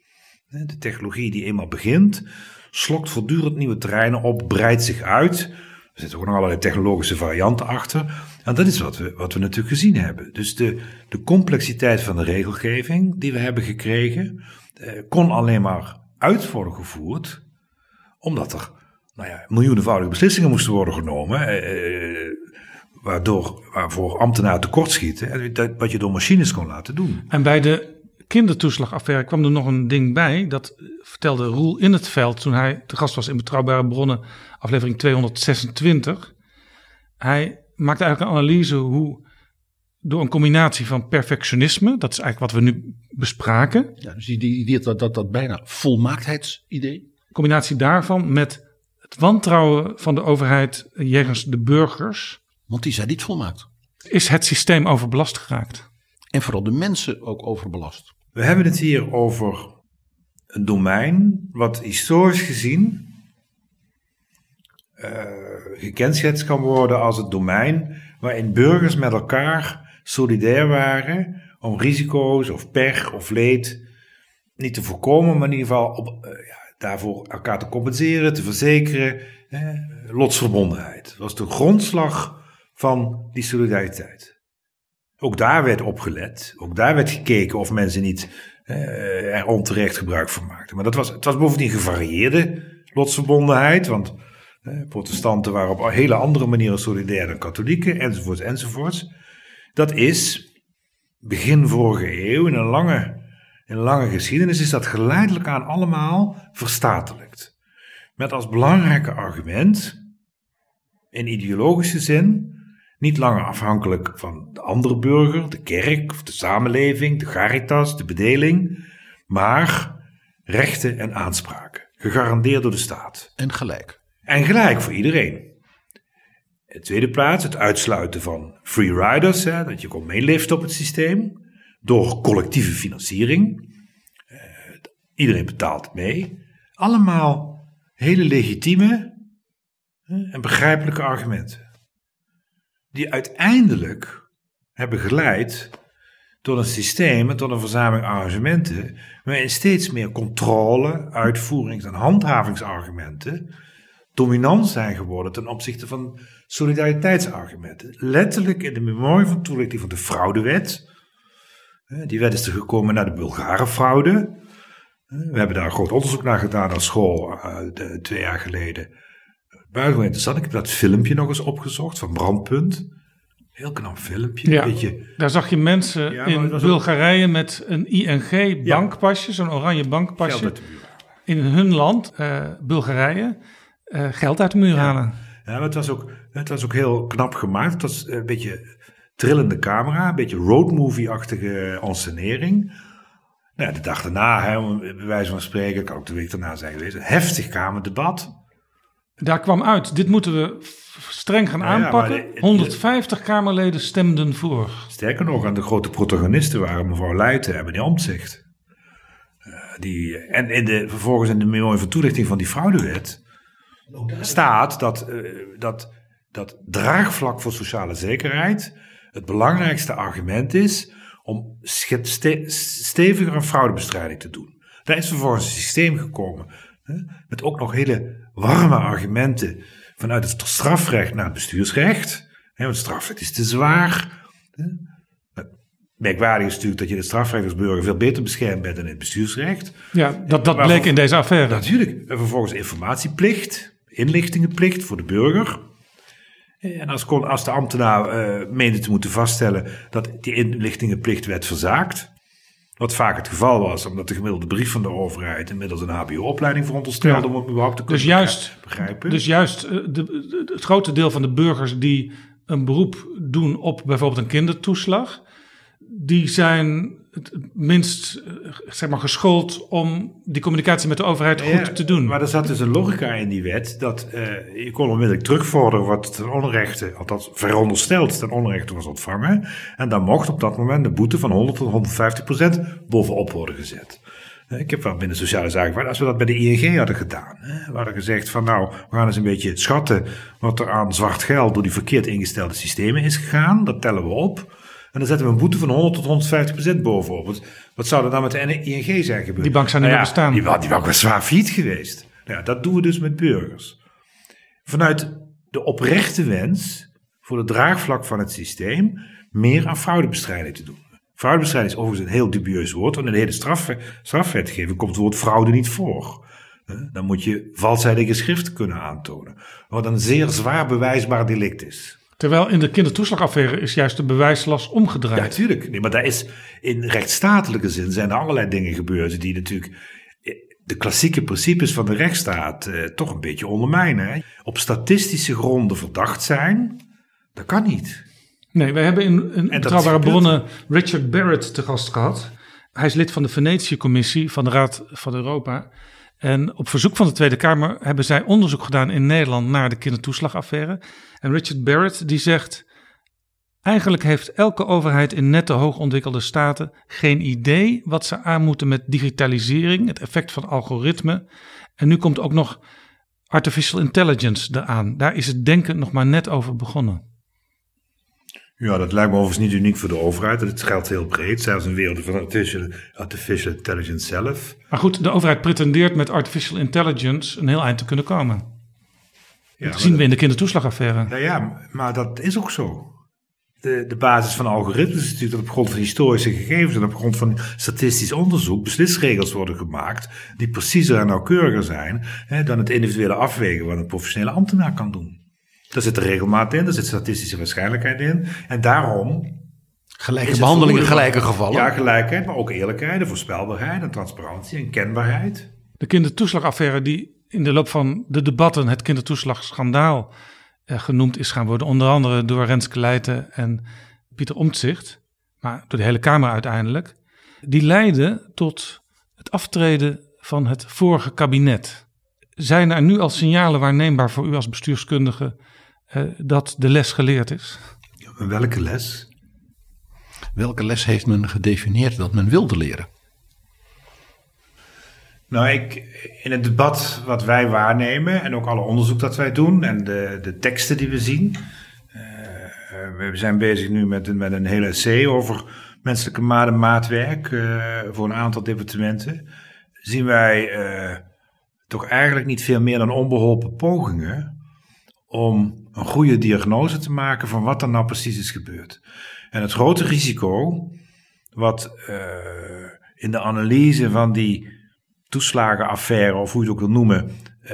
De technologie die eenmaal begint, slokt voortdurend nieuwe terreinen op, breidt zich uit. Er zitten ook nog allerlei technologische varianten achter. En dat is wat we, wat we natuurlijk gezien hebben. Dus de, de complexiteit van de regelgeving die we hebben gekregen, eh, kon alleen maar uit worden gevoerd omdat er nou ja, miljoenenvoudige beslissingen moesten worden genomen. eh, waardoor, waarvoor ambtenaren tekortschieten. En dat, wat je door machines kon laten doen. En bij de kindertoeslagaffaire kwam er nog een ding bij. Dat vertelde Roel in het veld toen hij te gast was in Betrouwbare Bronnen, aflevering 226. Hij maakte eigenlijk een analyse hoe door een combinatie van perfectionisme, dat is eigenlijk wat we nu bespraken, Ja, dus die, die, die, dat, dat, dat bijna volmaaktheidsidee. combinatie daarvan met het wantrouwen van de overheid jegens de burgers, Want die zijn niet volmaakt. is het systeem overbelast geraakt. En vooral de mensen ook overbelast. We hebben het hier over een domein wat historisch gezien eh, gekenschetst kan worden als het domein waarin burgers met elkaar solidair waren om risico's of pech of leed niet te voorkomen, maar in ieder geval op, eh, ja, daarvoor elkaar te compenseren, te verzekeren. Eh, lotsverbondenheid. Was de grondslag van die solidariteit. Ook daar werd op gelet. Ook daar werd gekeken of mensen niet eh, er onterecht gebruik van maakten. Maar dat was, het was bovendien gevarieerde lotsverbondenheid. Want protestanten waren op hele andere manieren solidair dan katholieken, enzovoorts, enzovoorts. Dat is begin vorige eeuw, in een lange, in lange geschiedenis, is dat geleidelijk aan allemaal verstatelijkt. Met als belangrijke argument, in ideologische zin, niet langer afhankelijk van de andere burger, de kerk of de samenleving, de caritas, de bedeling, maar rechten en aanspraken, gegarandeerd door de staat. En gelijk. En gelijk voor iedereen. In de tweede plaats het uitsluiten van free riders, hè, dat je kon meeliften op het systeem, door collectieve financiering. Eh, iedereen betaalt mee. Allemaal hele legitieme en begrijpelijke argumenten. Die uiteindelijk hebben geleid tot een systeem tot een verzameling arrangementen waarin steeds meer controle, uitvoerings- en handhavingsargumenten dominant zijn geworden ten opzichte van solidariteitsargumenten. Letterlijk in de memorie van toelichting van de fraudewet. Die wet is er gekomen na de Bulgarenfraude. We hebben daar een groot onderzoek naar gedaan aan school eh, de- twee jaar geleden. Buitengewoon interessant. Ik heb dat filmpje nog eens opgezocht van Brandpunt. Heel knap filmpje. Ja. Beetje Daar zag je mensen Ja, in ook- Bulgarije met een ING-bankpasje, zo'n oranje geld bankpasje, uit de muur. in hun land, Bulgarije, geld uit de muur halen. Ja, maar het was, ook, het was ook heel knap gemaakt. Het was een beetje trillende camera, een beetje roadmovie-achtige ensenering. Nou, ja, de dag daarna, hè, om bij wijze van spreken, kan ook de week daarna zijn geweest, een heftig kamerdebat. Daar kwam uit, dit moeten we streng gaan Nou ja, aanpakken. maar de- 150 Kamerleden stemden voor. Sterker nog, aan de grote protagonisten waren mevrouw Leijten en meneer Omtzigt. Eh, die, en in de, vervolgens in de memorie van toelichting van die fraudewet staat dat, eh, dat dat draagvlak voor sociale zekerheid het belangrijkste argument is om steviger aan fraudebestrijding te doen. Daar is vervolgens een systeem gekomen hè, met ook nog hele warme argumenten vanuit het strafrecht naar het bestuursrecht. want strafrecht is te zwaar. Merkwaardig is natuurlijk dat je in het strafrecht als burger veel beter beschermd bent dan in het bestuursrecht. Ja, dat, dat bleek in deze affaire. Natuurlijk. En vervolgens informatieplicht, inlichtingenplicht voor de burger. En als, als de ambtenaar uh, meende te moeten vaststellen dat die inlichtingenplicht werd verzaakt, wat vaak het geval was, omdat de gemiddelde brief van de overheid inmiddels een HBO-opleiding veronderstelde ja. om het überhaupt te kunnen dus juist, begrijpen. Dus juist uh, de, het grote deel van de burgers die een beroep doen op bijvoorbeeld een kindertoeslag, die zijn het minst eh, zeg maar, geschoold om die communicatie met de overheid goed te doen. Maar er zat dus een logica in die wet dat uh, je kon onmiddellijk terugvorderen wat ten onrechte, althans verondersteld ten onrechte was ontvangen. En dan mocht op dat moment de boete van 100 tot 150 procent bovenop worden gezet. Eh, ik heb wel binnen sociale zaken, als we dat bij de ING hadden gedaan. We hadden gezegd van nou, we gaan eens een beetje schatten wat er aan zwart geld door die verkeerd ingestelde systemen is gegaan. Dat tellen we op. En dan zetten we een boete van 100 tot 150 procent bovenop. Wat, wat zou er dan met de ING zijn gebeurd? Die bank zou niet nou ja, bestaan. Die, die bank was zwaar failliet geweest. Nou ja, dat doen we dus met burgers. Vanuit de oprechte wens voor het draagvlak van het systeem meer aan fraudebestrijding te doen. Fraudebestrijding is overigens een heel dubieus woord, want in de hele straf, strafwetgeving komt het woord fraude niet voor. Dan moet je valsheid geschrift kunnen aantonen. Wat een zeer zwaar bewijsbaar delict is. Terwijl in de kindertoeslagaffaire is juist de bewijslast omgedraaid. Ja, natuurlijk. Nee, maar daar is in rechtsstatelijke zin zijn er allerlei dingen gebeurd die natuurlijk eh, de klassieke principes van de rechtsstaat eh, toch een beetje ondermijnen. Op statistische gronden verdacht zijn, dat kan niet. Nee, wij hebben in een betrouwbare bronnen Richard Barrett te gast gehad. Hij is lid van de Venetië-commissie van de Raad van Europa. En op verzoek van de Tweede Kamer hebben zij onderzoek gedaan in Nederland naar de kindertoeslagaffaire. En Richard Barrett die zegt, eigenlijk heeft elke overheid in nette hoogontwikkelde staten geen idee wat ze aan moeten met digitalisering, het effect van algoritme. En nu komt ook nog artificial intelligence eraan. Daar is het denken nog maar net over begonnen. Ja, dat lijkt me overigens niet uniek voor de overheid. Het geldt heel breed, zelfs in de wereld van artificial, artificial intelligence zelf. Maar goed, de overheid pretendeert met artificial intelligence een heel eind te kunnen komen. Ja, dat zien we in de kindertoeslagaffaire. Nou ja, maar dat is ook zo. De, de basis van algoritmes is natuurlijk dat op grond van historische gegevens en op grond van statistisch onderzoek beslisregels worden gemaakt die preciezer en nauwkeuriger zijn hè, dan het individuele afwegen wat een professionele ambtenaar kan doen. Daar zit de regelmaat in, daar zit statistische waarschijnlijkheid in. En daarom. Gelijke behandeling in gelijke gevallen. Ja, gelijkheid, maar ook eerlijkheid, en voorspelbaarheid en transparantie en kenbaarheid. De kindertoeslagaffaire, die in de loop van de debatten het kindertoeslagschandaal eh, genoemd is gaan worden, onder andere door Renske Leijten en Pieter Omtzigt, maar door de hele Kamer uiteindelijk, die leidde tot het aftreden van het vorige kabinet. Zijn er nu al signalen waarneembaar voor u als bestuurskundige dat de les geleerd is? Welke les? Welke les heeft men gedefinieerd dat men wilde leren? Nou, ik, in het debat wat wij waarnemen en ook alle onderzoek dat wij doen en de, de teksten die we zien. Uh, we zijn bezig nu met, met een hele essay over menselijke maatwerk uh, voor een aantal departementen. Zien wij toch eigenlijk niet veel meer dan onbeholpen pogingen om een goede diagnose te maken van wat er nou precies is gebeurd. En het grote risico, wat uh, in de analyse van die toeslagenaffaire, of hoe je het ook wil noemen, uh,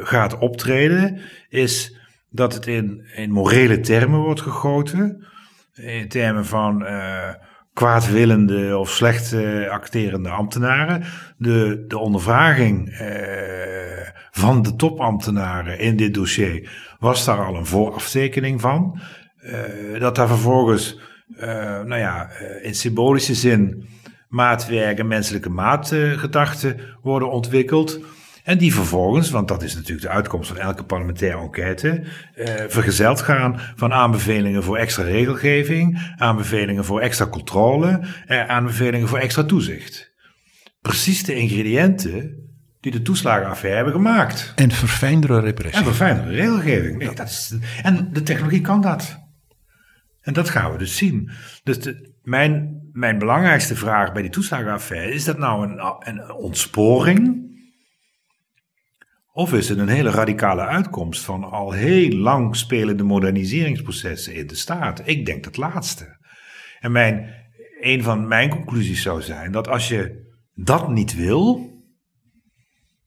gaat optreden, is dat het in, in morele termen wordt gegoten. In termen van uh, kwaadwillende of slecht acterende ambtenaren. De, de ondervraging van de topambtenaren in dit dossier was daar al een vooraftekening van. Uh, dat daar vervolgens, uh, nou ja, in symbolische zin maatwerk en menselijke maatgedachten worden ontwikkeld. En die vervolgens, want dat is natuurlijk de uitkomst van elke parlementaire enquête, eh, vergezeld gaan van aanbevelingen voor extra regelgeving, aanbevelingen voor extra controle, eh, aanbevelingen voor extra toezicht. Precies de ingrediënten die de toeslagenaffaire hebben gemaakt. En verfijndere repressie. En verfijndere regelgeving. Dat is, en de technologie kan dat. En dat gaan we dus zien. Dus de, mijn, mijn belangrijkste vraag bij die toeslagenaffaire, is dat nou een, een ontsporing? Of is het een hele radicale uitkomst van al heel lang spelende moderniseringsprocessen in de staat? Ik denk het laatste. En mijn, een van mijn conclusies zou zijn dat als je dat niet wil,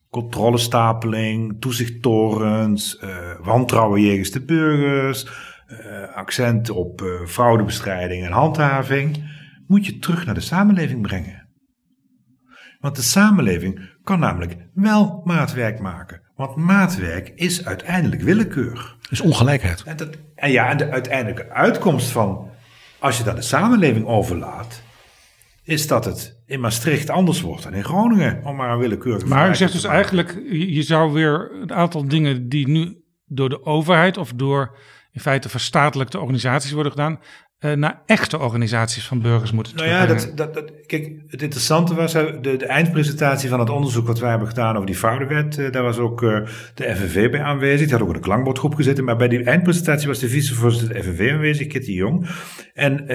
controlestapeling, toezichttorens, uh, wantrouwen jegens de burgers, uh, accent op uh, fraudebestrijding en handhaving, moet je terug naar de samenleving brengen. Want de samenleving kan namelijk wel maatwerk maken. Want maatwerk is uiteindelijk willekeur. Is ongelijkheid. En, dat, en ja, en de uiteindelijke uitkomst van, als je dan de samenleving overlaat, is dat het in Maastricht anders wordt dan in Groningen, om maar een willekeurige Maar u zegt dus eigenlijk, je zou weer een aantal dingen die nu door de overheid of door in feite verstatelijkte organisaties worden gedaan, uh, naar echte organisaties van burgers moeten Nou ja, dat, dat, dat, kijk, het interessante was de, de eindpresentatie van het onderzoek wat wij hebben gedaan over die fraudewet. Uh, daar was ook uh, de FNV bij aanwezig. Die had ook in de klankbordgroep gezeten. Maar bij die eindpresentatie was de vicevoorzitter de FNV aanwezig, Kitty Jong. En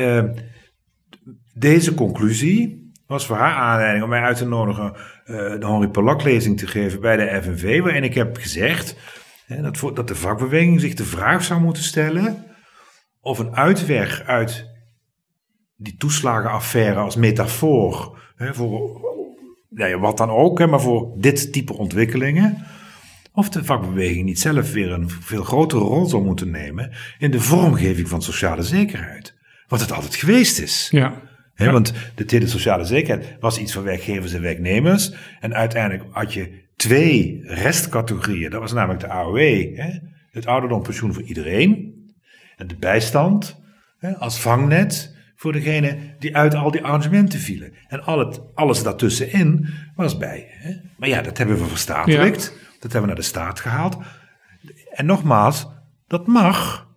deze conclusie was voor haar aanleiding om mij uit te nodigen de Henri Polak lezing te geven bij de FNV. Waarin ik heb gezegd dat, voor, dat de vakbeweging zich de vraag zou moeten stellen of een uitweg uit die toeslagenaffaire als metafoor voor ja, wat dan ook, maar voor dit type ontwikkelingen. Of de vakbeweging niet zelf weer een veel grotere rol zou moeten nemen in de vormgeving van sociale zekerheid. Wat het altijd geweest is. Ja. He, Want de hele sociale zekerheid was iets voor werkgevers en werknemers. En uiteindelijk had je twee restcategorieën. Dat was namelijk de AOW, hè, het ouderdompensioen voor iedereen. En de bijstand als vangnet voor degene die uit al die arrangementen vielen. En al het, alles daartussenin was bij. Maar ja, dat hebben we verstatelijkt. Dat hebben we naar de staat gehaald. En nogmaals, dat mag.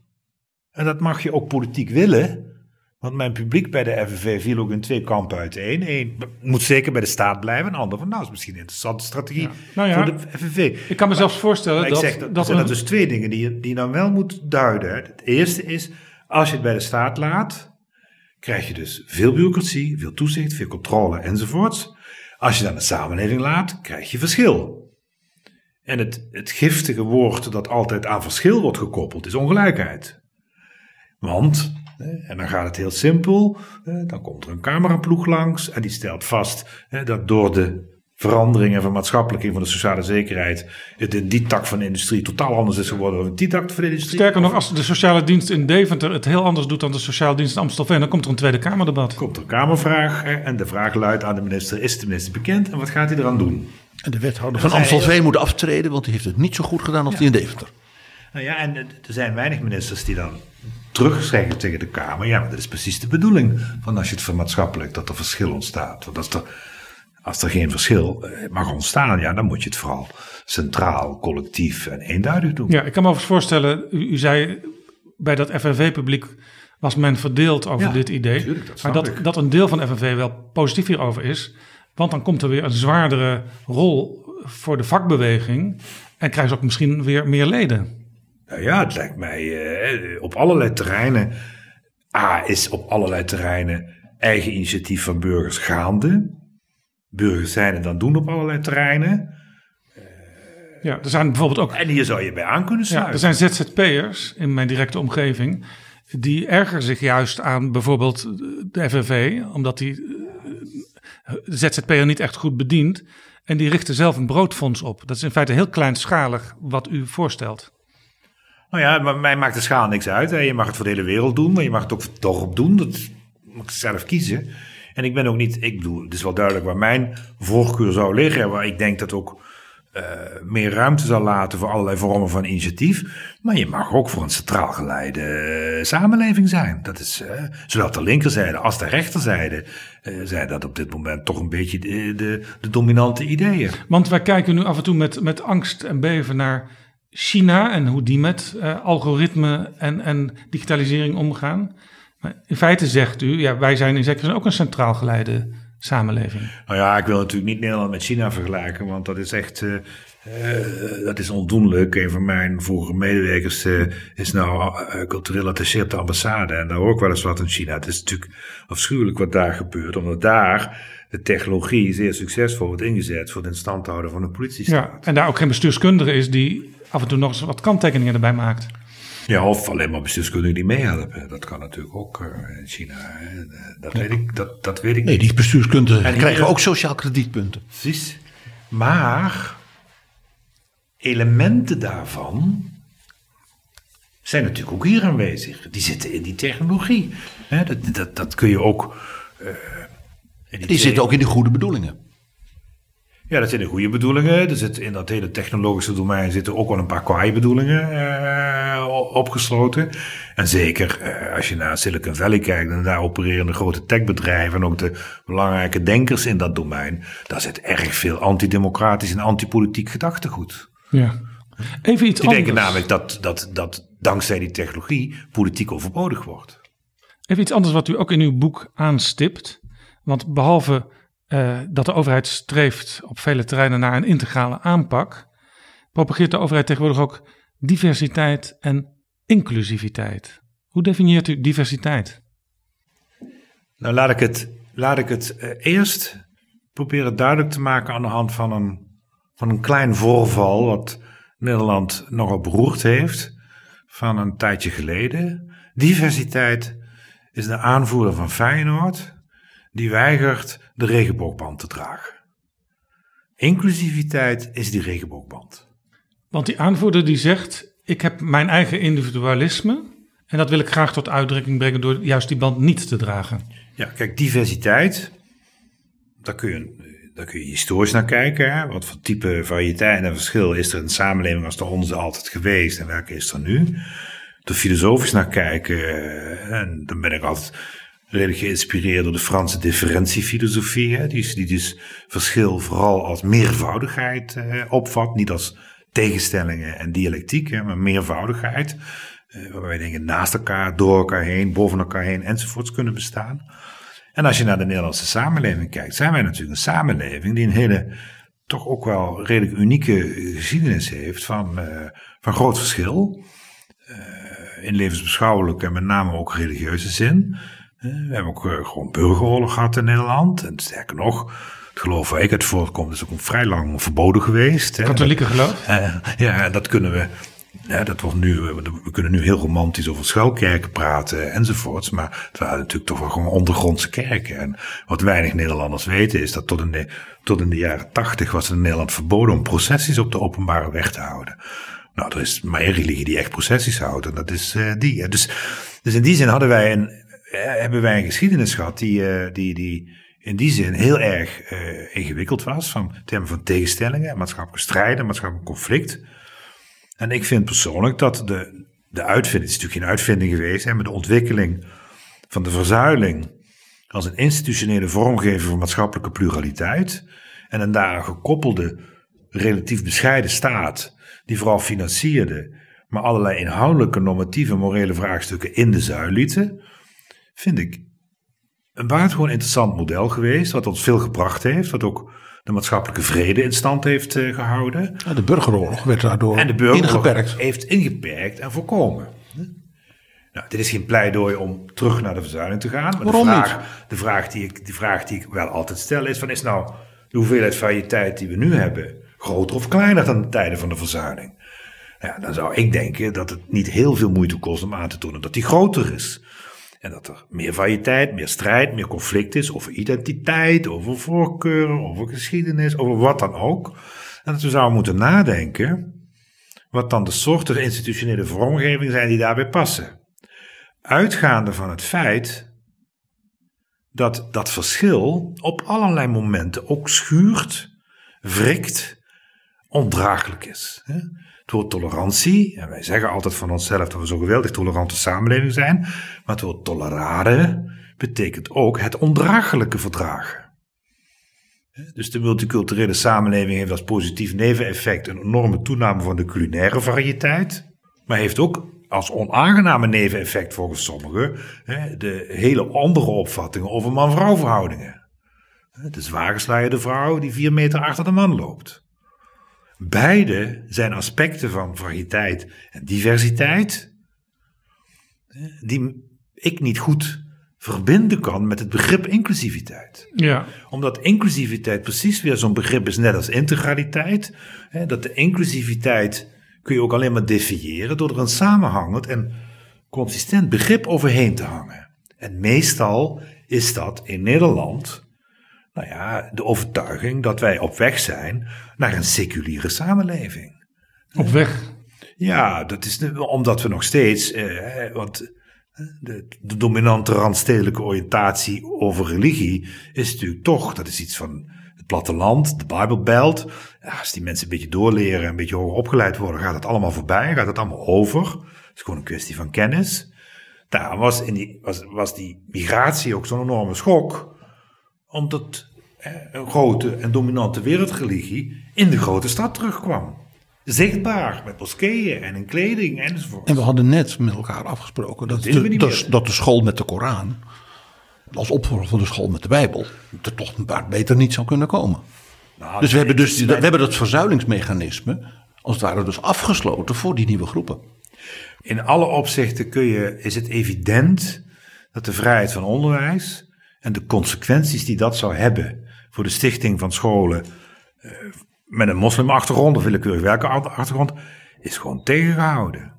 En dat mag je ook politiek willen. Want mijn publiek bij de FNV viel ook in twee kampen uiteen. Eén moet zeker bij de staat blijven. Een ander van, nou, is misschien een interessante strategie nou ja, voor de FNV. Ik kan me zelfs voorstellen dat... Zeg, dat, dat zijn er dus twee dingen die je, die dan wel moet duiden. Het eerste is, als je het bij de staat laat... krijg je dus veel bureaucratie, veel toezicht, veel controle enzovoorts. Als je dan de samenleving laat, krijg je verschil. En het, het giftige woord dat altijd aan verschil wordt gekoppeld, is ongelijkheid. Want en dan gaat het heel simpel. Dan komt er een cameraploeg langs en die stelt vast dat door de veranderingen van maatschappelijke van de sociale zekerheid het in die tak van de industrie totaal anders is geworden dan in die tak van de industrie. Sterker nog, als de sociale dienst in Deventer het heel anders doet dan de sociale dienst in Amstelveen, dan komt er een Tweede Kamerdebat. Komt er een Kamervraag en de vraag luidt aan de minister, is de minister bekend en wat gaat hij eraan doen? En de wethouder van Amstelveen moet aftreden, want die heeft het niet zo goed gedaan als ja. die in Deventer. Nou ja, en er zijn weinig ministers die dan terugzeggen tegen de Kamer. Ja, maar dat is precies de bedoeling van als je het vermaatschappelijk dat er verschil ontstaat. Want als er, als er geen verschil eh, mag ontstaan, ja, dan moet je het vooral centraal, collectief en eenduidig doen. Ja, ik kan me overigens voorstellen, u, u zei bij dat FNV-publiek was men verdeeld over dit idee. Tuurlijk, dat maar dat, dat een deel van de FNV wel positief hierover is. Want dan komt er weer een zwaardere rol voor de vakbeweging. En krijgen ze ook misschien weer meer leden. Nou ja, het lijkt mij eh, op allerlei terreinen. A is op allerlei terreinen eigen initiatief van burgers gaande. Burgers zijn en dan doen op allerlei terreinen. ja, er zijn bijvoorbeeld ook. En hier zou je bij aan kunnen sluiten. Ja, er zijn ZZP'ers in mijn directe omgeving. Die ergeren zich juist aan bijvoorbeeld de FNV, omdat die eh, de ZZP'er niet echt goed bedient. En die richten zelf een broodfonds op. Dat is in feite heel kleinschalig wat u voorstelt. Nou ja, maar mij maakt de schaal niks uit. Je mag het voor de hele wereld doen, maar je mag het ook voor het dorp doen. Dat mag ik zelf kiezen. En ik ben ook niet, ik bedoel, het is wel duidelijk waar mijn voorkeur zou liggen. Waar ik denk dat ook uh, meer ruimte zal laten voor allerlei vormen van initiatief. Maar je mag ook voor een centraal geleide uh, samenleving zijn. Dat is uh, zowel de linkerzijde als de rechterzijde zijn dat op dit moment toch een beetje de, de, de dominante ideeën. Want wij kijken nu af en toe met, met angst en beven naar China en hoe die met uh, algoritme en, en digitalisering omgaan. Maar in feite zegt u, ja, wij zijn in zekere zin ook een centraal geleide samenleving? Nou ja, ik wil natuurlijk niet Nederland met China vergelijken, want dat is echt. Uh, uh, dat is ondoenlijk. Een van mijn vorige medewerkers uh, is nou cultureel attaché op de ambassade. En daar hoor ik wel eens wat in China. Het is natuurlijk afschuwelijk wat daar gebeurt, omdat daar de technologie zeer succesvol wordt ingezet voor het instand houden van een politiestaat. Ja, en daar ook geen bestuurskundige is die af en toe nog eens wat kanttekeningen erbij maakt. Ja, of alleen maar bestuurskundigen die meehelpen. Dat kan natuurlijk ook uh, in China. Dat, weet ik, dat, dat weet ik nee, die bestuurskundigen krijgen ook sociaal kredietpunten. Precies. Maar elementen daarvan zijn natuurlijk ook hier aanwezig. Die zitten in die technologie. dat, dat, dat kun je ook. Uh, die, die zitten ook in de goede bedoelingen. Ja, dat zijn de goede bedoelingen. Er zit in dat hele technologische domein zitten ook wel een paar kwaaie bedoelingen uh, opgesloten. En zeker uh, als je naar Silicon Valley kijkt en daar opereren de grote techbedrijven en ook de belangrijke denkers in dat domein, daar zit erg veel antidemocratisch en antipolitiek gedachtegoed. Ja. Even iets die denken namelijk dat, dat, dat dankzij die technologie politiek overbodig wordt. Even iets anders wat u ook in uw boek aanstipt. Want behalve uh, dat de overheid streeft op vele terreinen naar een integrale aanpak, propageert de overheid tegenwoordig ook diversiteit en inclusiviteit. Hoe definieert u diversiteit? Nou, laat ik het, laat ik het uh, eerst proberen duidelijk te maken aan de hand van een, van een klein voorval wat Nederland nogal beroerd heeft van een tijdje geleden. Diversiteit is de aanvoerder van Feyenoord die weigert de regenboogband te dragen. Inclusiviteit is die regenboogband. Want die aanvoerder die zegt: Ik heb mijn eigen individualisme. En dat wil ik graag tot uitdrukking brengen door juist die band niet te dragen. Ja, kijk, diversiteit. Daar kun je, daar kun je historisch naar kijken. Hè? Wat voor type variëteit en verschil is er in de samenleving als de onze altijd geweest en welke is er nu? Er filosofisch naar kijken. En dan ben ik altijd redelijk geïnspireerd door de Franse differentiefilosofie, hè, die, die dus verschil vooral als meervoudigheid eh, opvat, niet als tegenstellingen en dialectiek, hè, maar meervoudigheid, eh, waarbij dingen naast elkaar, door elkaar heen, boven elkaar heen enzovoorts kunnen bestaan. En als je naar de Nederlandse samenleving kijkt, zijn wij natuurlijk een samenleving die een hele, toch ook wel redelijk unieke geschiedenis heeft van, uh, van groot verschil. Uh, in levensbeschouwelijke en met name ook religieuze zin. We hebben ook eh, gewoon burgeroorlog gehad in Nederland. En sterker nog, het geloof waar ik het voortkomt is ook vrij lang verboden geweest. Katholieke geloof? Uh, ja, dat kunnen we. Ja, dat wordt nu, we kunnen nu heel romantisch over schuilkerken praten enzovoorts. Maar het waren natuurlijk toch wel gewoon ondergrondse kerken. En wat weinig Nederlanders weten is dat tot in de, tot in de jaren tachtig was het in Nederland verboden om processies op de openbare weg te houden. Nou, er is maar één religie die echt processies houdt en dat is uh, die. Dus, dus in die zin hadden wij een, hebben wij een geschiedenis gehad die, uh, die, die in die zin heel erg uh, ingewikkeld was. Van termen van tegenstellingen, maatschappelijke strijden, maatschappelijk conflict. En ik vind persoonlijk dat de, de uitvinding, het is natuurlijk geen uitvinding geweest, hè, de ontwikkeling van de verzuiling als een institutionele vormgever van maatschappelijke pluraliteit. En een daar gekoppelde, relatief bescheiden staat, die vooral financierde, maar allerlei inhoudelijke, normatieve, morele vraagstukken in de zuil lieten vind ik een buitengewoon interessant model geweest. Wat ons veel gebracht heeft. Wat ook de maatschappelijke vrede in stand heeft uh, gehouden. Ja, de burgeroorlog werd daardoor en de burgeroorlog ingeperkt. heeft ingeperkt en voorkomen. Nou, dit is geen pleidooi om terug naar de verzuiling te gaan. Maar Waarom de vraag, niet? De vraag, die ik, de vraag die ik wel altijd stel is: van, is nou de hoeveelheid variëteit die we nu hebben groter of kleiner dan de tijden van de verzuiling? Ja, dan zou ik denken dat het niet heel veel moeite kost om aan te tonen dat die groter is. En dat er meer variëteit, meer strijd, meer conflict is over identiteit, over voorkeuren, over geschiedenis, over wat dan ook. En dat we zouden moeten nadenken wat dan de soorten institutionele vormgeving zijn die daarbij passen. Uitgaande van het feit dat dat verschil op allerlei momenten ook schuurt, wrikt, ondraaglijk is. Het tolerantie, en wij zeggen altijd van onszelf dat we zo'n geweldig tolerante samenleving zijn, maar het woord tolerare betekent ook het ondraaglijke verdragen. Dus de multiculturele samenleving heeft als positief neveneffect een enorme toename van de culinaire variëteit, maar heeft ook als onaangename neveneffect volgens sommigen de hele andere opvattingen over man-vrouw verhoudingen. De vrouw die vier meter achter de man loopt. Beide zijn aspecten van fragiliteit en diversiteit die ik niet goed verbinden kan met het begrip inclusiviteit. Ja. Omdat inclusiviteit precies weer zo'n begrip is, net als integraliteit. Hè, dat de inclusiviteit kun je ook alleen maar definiëren door er een samenhangend en consistent begrip overheen te hangen. En meestal is dat in Nederland, nou ja, de overtuiging dat wij op weg zijn naar een seculiere samenleving. Op weg. Ja, dat is de- omdat we nog steeds, eh, want de, de dominante randstedelijke oriëntatie over religie is natuurlijk toch, dat is iets van het platteland, de Bijbelbelt. Ja, als die mensen een beetje doorleren, een beetje hoger opgeleid worden, gaat het allemaal voorbij, gaat het allemaal over. Het is gewoon een kwestie van kennis. Daar was, in die, was, was die migratie ook zo'n enorme schok, omdat eh, een grote en dominante wereldreligie in de grote stad terugkwam. Zichtbaar, met moskeeën en in kleding enzovoort. En we hadden net met elkaar afgesproken dat, Dat de, dat, de school met de Koran, als opvolger van de school met de Bijbel, er toch een paar beter niet zou kunnen komen. Nou, Dus we hebben, dus we hebben dat verzuilingsmechanisme, als het ware, dus afgesloten voor die nieuwe groepen. In alle opzichten kun je, is het evident dat de vrijheid van onderwijs en de consequenties die dat zou hebben voor de stichting van scholen eh, met een moslimachtergrond of willekeurig werkenachtergrond, is gewoon tegengehouden.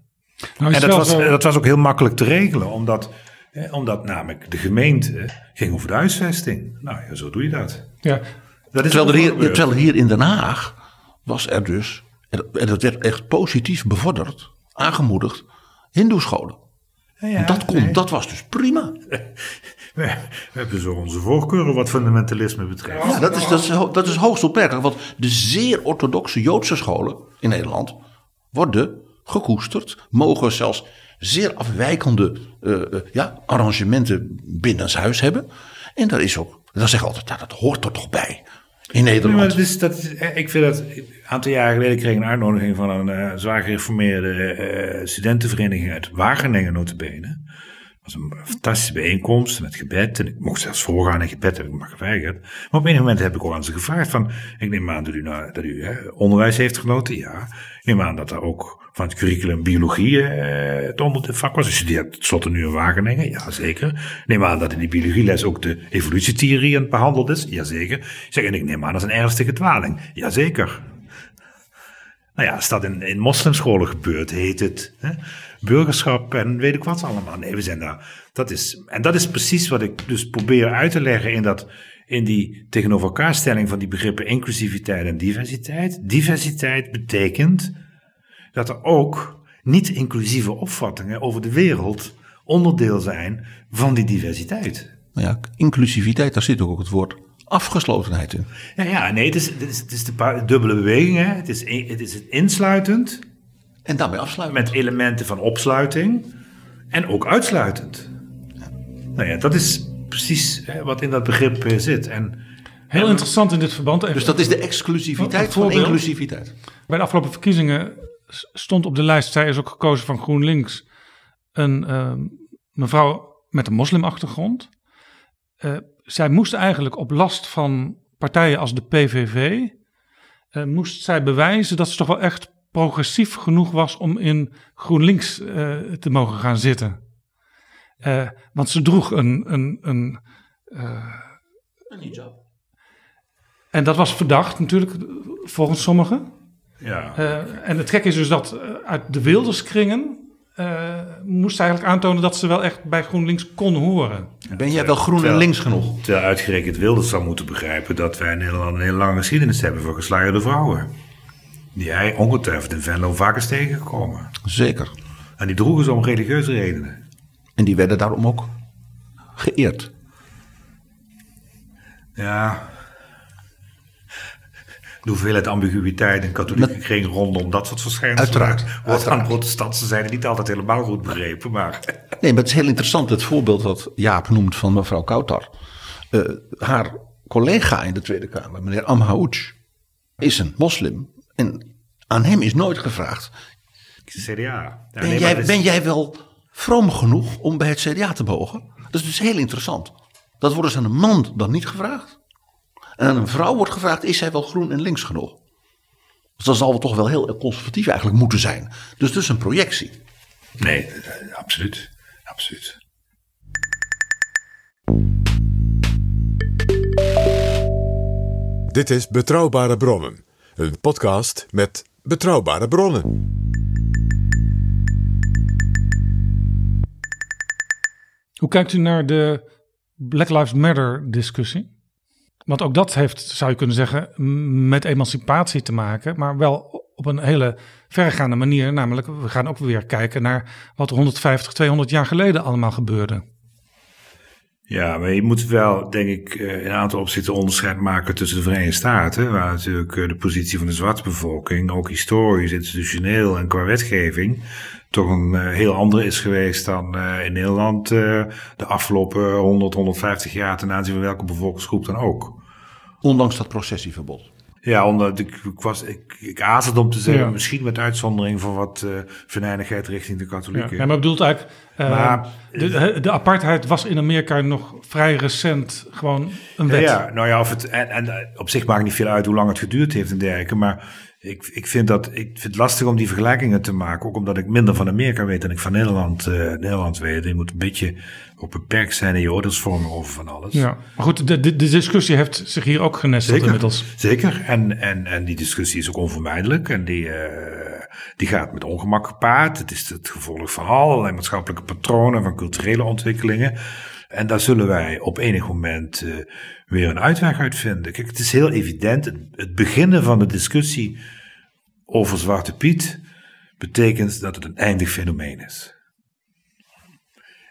Nou, is En dat was, zo- dat was ook heel makkelijk te regelen, omdat, eh, omdat namelijk de gemeente ging over de huisvesting. Nou ja, zo doe je dat. ja. dat is Terwijl er, hier, terwijl hier in Den Haag was er dus, en dat werd echt positief bevorderd, aangemoedigd, hindoescholen. Ja, dat, kon, nee. dat was dus prima. We, we hebben zo onze voorkeuren wat fundamentalisme betreft. Ja, dat is, dat is, dat is hoogst opmerkelijk. Want de zeer orthodoxe Joodse scholen in Nederland worden gekoesterd. Mogen zelfs zeer afwijkende eh, ja, arrangementen binnenshuis hebben. En dat is ook, dan zeg ik altijd, ja, dat hoort er toch bij in Nederland. dat is, dat is, eh, ik vind dat. Een aantal jaren geleden kreeg ik een uitnodiging van een zwaar gereformeerde studentenvereniging uit Wageningen, notabene. Was een fantastische bijeenkomst met gebed. En ik mocht zelfs voorgaan en gebed heb ik maar geweigerd. Maar op een moment heb ik ook aan ze gevraagd van... Ik neem aan dat u, nou, dat u hè, onderwijs heeft genoten, ja. Neem aan dat er ook van het curriculum biologie eh, het vak was. U studeert tenslotte nu in Wageningen, ja zeker. Neem aan dat in die biologieles ook de evolutietheorie het behandeld is, jazeker. Ik zeg, en ik neem aan dat is een ernstige dwaling, jazeker. Nou ja, als dat in, in moslimscholen gebeurt, heet het hè, burgerschap en weet ik wat allemaal. Nee, we zijn daar. Dat is, en dat is precies wat ik dus probeer uit te leggen in, dat, in die tegenover elkaar stelling van die begrippen inclusiviteit en diversiteit. Diversiteit betekent dat er ook niet-inclusieve opvattingen over de wereld onderdeel zijn van die diversiteit. Nou ja, inclusiviteit, daar zit ook het woord afgeslotenheid in. Ja, ja nee, het is, het is, het is de dubbele beweging. Hè. Het, is, het is het insluitend En daarmee afsluiten. met elementen van opsluiting en ook uitsluitend. Nou ja, dat is precies hè, wat in dat begrip eh, zit. En Heel interessant in dit verband. Even- Dus dat is de exclusiviteit Een van inclusiviteit. Bij de afgelopen verkiezingen stond op de lijst, zij is ook gekozen van GroenLinks, een ehm, mevrouw met een moslimachtergrond. Eh, zij moest eigenlijk op last van partijen als de PVV, eh, moest zij bewijzen dat ze toch wel echt progressief genoeg was om in GroenLinks eh, te mogen gaan zitten. Eh, want ze droeg een, een, een en dat was verdacht natuurlijk, volgens sommigen. ja, Eh, en het gekke is dus dat eh, uit de wilderskringen eh moest ze eigenlijk aantonen dat ze wel echt bij GroenLinks kon horen. Ben jij wel groen en links genoeg? terwijl uitgerekend Wilders zou moeten begrijpen dat wij in Nederland een hele lange geschiedenis hebben van geslaagde vrouwen. Die hij ongetwijfeld in Venlo vaak is tegengekomen. Zeker. En die droegen ze om religieuze redenen. En die werden daarom ook geëerd. Ja. De hoeveelheid ambiguïteit en katholieke kring rondom dat soort verschijnselen. Uiteraard, Wordt aan protestantse zijde niet altijd helemaal goed begrepen, maar... Nee, maar het is heel interessant het voorbeeld dat Jaap noemt van mevrouw Kautar. Eh, haar collega in de Tweede Kamer, meneer Amhouch, is een moslim. En aan hem is nooit gevraagd: CDA. Ja, ben, nee, jij, het is- ben jij wel vroom genoeg om bij het CDA te mogen? Dat is dus heel interessant. Dat wordt dus aan een man dan niet gevraagd. En aan een vrouw wordt gevraagd, is zij wel groen en links genoeg? Dus dan zal het toch wel heel conservatief eigenlijk moeten zijn. Dus dus een projectie. Nee, absoluut. Absoluut. Dit is Betrouwbare Bronnen, een podcast met betrouwbare bronnen. Hoe kijkt u naar de Black Lives Matter discussie? Want ook dat heeft, zou je kunnen zeggen, met emancipatie te maken, maar wel op een hele verregaande manier. Namelijk, we gaan ook weer kijken naar wat er 150, 200 jaar geleden allemaal gebeurde. Ja, maar je moet wel, denk ik, eh, in een aantal opzichten onderscheid maken tussen de Verenigde Staten, waar natuurlijk eh, de positie van de zwarte bevolking, ook historisch, institutioneel en qua wetgeving, toch een eh, heel andere is geweest dan eh, in Nederland eh, de afgelopen 100, 150 jaar ten aanzien van welke bevolkingsgroep dan ook. Ondanks dat processieverbod. Ja, omdat ik, ik was, ik, ik aarzelde om te zeggen, Ja. misschien met uitzondering van wat eh venijnigheid richting de katholieken. ja, maar ik bedoel eigenlijk, eh, Maar- de, de apartheid was in Amerika nog vrij recent gewoon een wet. Ja, nou ja, of het, en, en eh, op zich maakt niet veel uit hoe lang het geduurd heeft en dergelijke. Maar ik, ik, vind dat, ik vind het lastig om die vergelijkingen te maken. Ook omdat ik minder van Amerika weet dan ik van Nederland, eh, Nederland weet. Je moet een beetje op beperkt zijn in je oordeelsvorming over van alles. Ja, maar goed, de, de, de discussie heeft zich hier ook genesteld Zeker, inmiddels. zeker. En, en, en die discussie is ook onvermijdelijk. En die, eh, die gaat met ongemak gepaard. Het is het gevolg van allerlei maatschappelijke patronen, van culturele ontwikkelingen. En daar zullen wij op enig moment eh, weer een uitweg uit vinden. Kijk, het is heel evident. Het, het beginnen van de discussie over Zwarte Piet betekent dat het een eindig fenomeen is.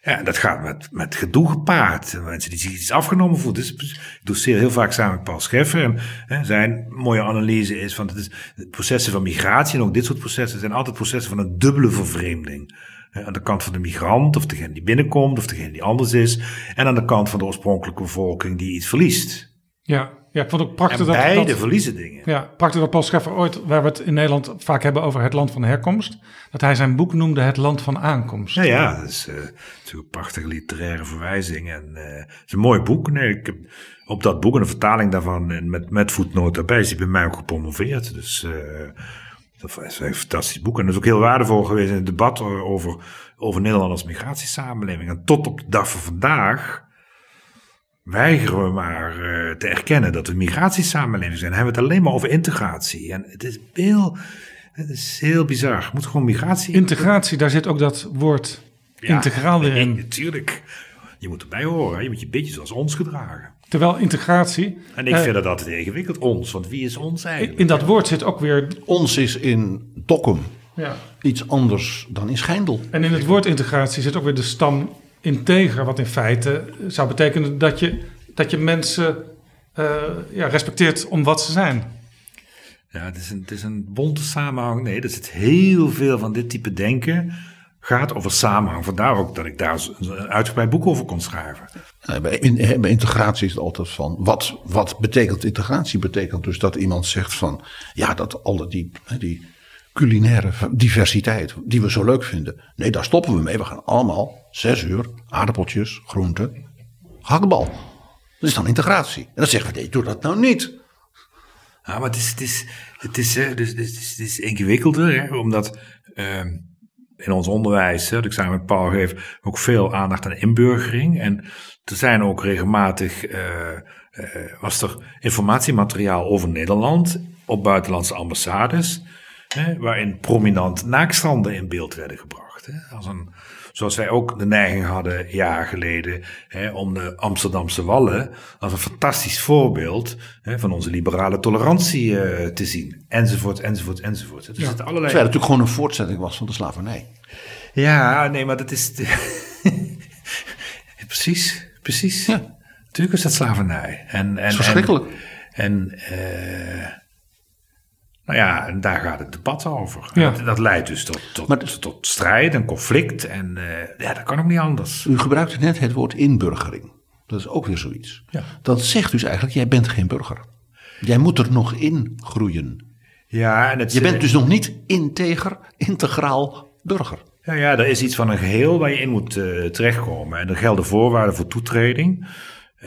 Ja, dat gaat met, met gedoe gepaard. Mensen die zich iets afgenomen voelen. Dus, ik doseer heel vaak samen met Paul Scheffer. En hè, zijn mooie analyse is van het is, processen van migratie en ook dit soort processen zijn altijd processen van een dubbele vervreemding. Hè, Aan de kant van de migrant, of degene die binnenkomt, of degene die anders is. En aan de kant van de oorspronkelijke bevolking die iets verliest. Ja, ja ik vond het ook prachtig En dat, beide dat, verliezen dingen. ja, prachtig dat Paul Scheffer ooit, waar we het in Nederland vaak hebben over het land van herkomst, dat hij zijn boek noemde Het Land van Aankomst. Ja, ja, dat is eh, natuurlijk een prachtige literaire verwijzing. En eh, het is een mooi boek. Nee, ik heb op dat boek en de vertaling daarvan en met, met voetnoot daarbij is hij bij mij ook gepromoveerd. Dus eh, dat is een fantastisch boek. En dat is ook heel waardevol geweest in het debat over, over Nederland als migratiesamenleving. En tot op de dag van vandaag weigeren we maar eh, te erkennen dat we een migratiesamenleving zijn. Dan hebben we het alleen maar over integratie. En het is heel, het is heel bizar. Je moet gewoon migratie... Integratie, daar zit ook dat woord Ja, integraal weer in. Natuurlijk. Je moet erbij horen. hè. Je moet je een beetje zoals ons gedragen. Terwijl integratie, En ik eh, vind dat altijd ingewikkeld. Ons. Want wie is ons eigenlijk? in dat woord zit ook weer, Ons is in Dokkum ja, iets anders dan in Schijndel. en in het woord integratie zit ook weer de stam integer, wat in feite zou betekenen dat je, dat je mensen eh, ja, respecteert om wat ze zijn. Ja, het is, een, het is een bonte samenhang. Nee, er zit heel veel van dit type denken. Gaat over samenhang. Vandaar ook dat ik daar een uitgebreid boek over kon schrijven. Eh, Bij, in- bij integratie is het altijd van. Wat, wat betekent integratie? Betekent dus dat iemand zegt van. Ja, dat alle die, die culinaire diversiteit. die we zo leuk vinden. Nee, daar stoppen we mee. We gaan allemaal zes uur aardappeltjes, groenten, gehaktbal. Dat is dan integratie. En dan zeggen we: nee, doe dat nou niet. Ja, maar het is, het is, het is, hè, dus, het is, het is ingewikkelder. Hè, omdat ehm, in ons onderwijs, hè, dat ik samen met Paul geef, ook veel aandacht aan inburgering. En er zijn ook regelmatig, eh, eh, was er informatiemateriaal over Nederland op buitenlandse ambassades. Hè, waarin prominent naakstanden in beeld werden gebracht. Hè, als een, zoals wij ook de neiging hadden jaren geleden hè, om de Amsterdamse Wallen als een fantastisch voorbeeld hè, van onze liberale tolerantie eh, te zien. Enzovoort, enzovoort, enzovoort. Dus het allerlei... Terwijl het natuurlijk gewoon een voortzetting was van de slavernij. Ja, nee, maar dat is. precies, precies. Ja. Natuurlijk is dat slavernij. En, en, is verschrikkelijk. En, en eh, nou ja, en daar gaat het debat over. Ja. Dat, dat leidt dus tot, tot, Maar tot strijd en conflict. En eh, ja, dat kan ook niet anders. U gebruikte net het woord inburgering. Dat is ook weer zoiets. Ja. Dat zegt dus eigenlijk: jij bent geen burger. Jij moet er nog in groeien. Ja, en het, Je bent dus nog niet integer, integraal burger. Ja, ja, er is iets van een geheel waar je in moet eh, terechtkomen. En er gelden voorwaarden voor toetreding.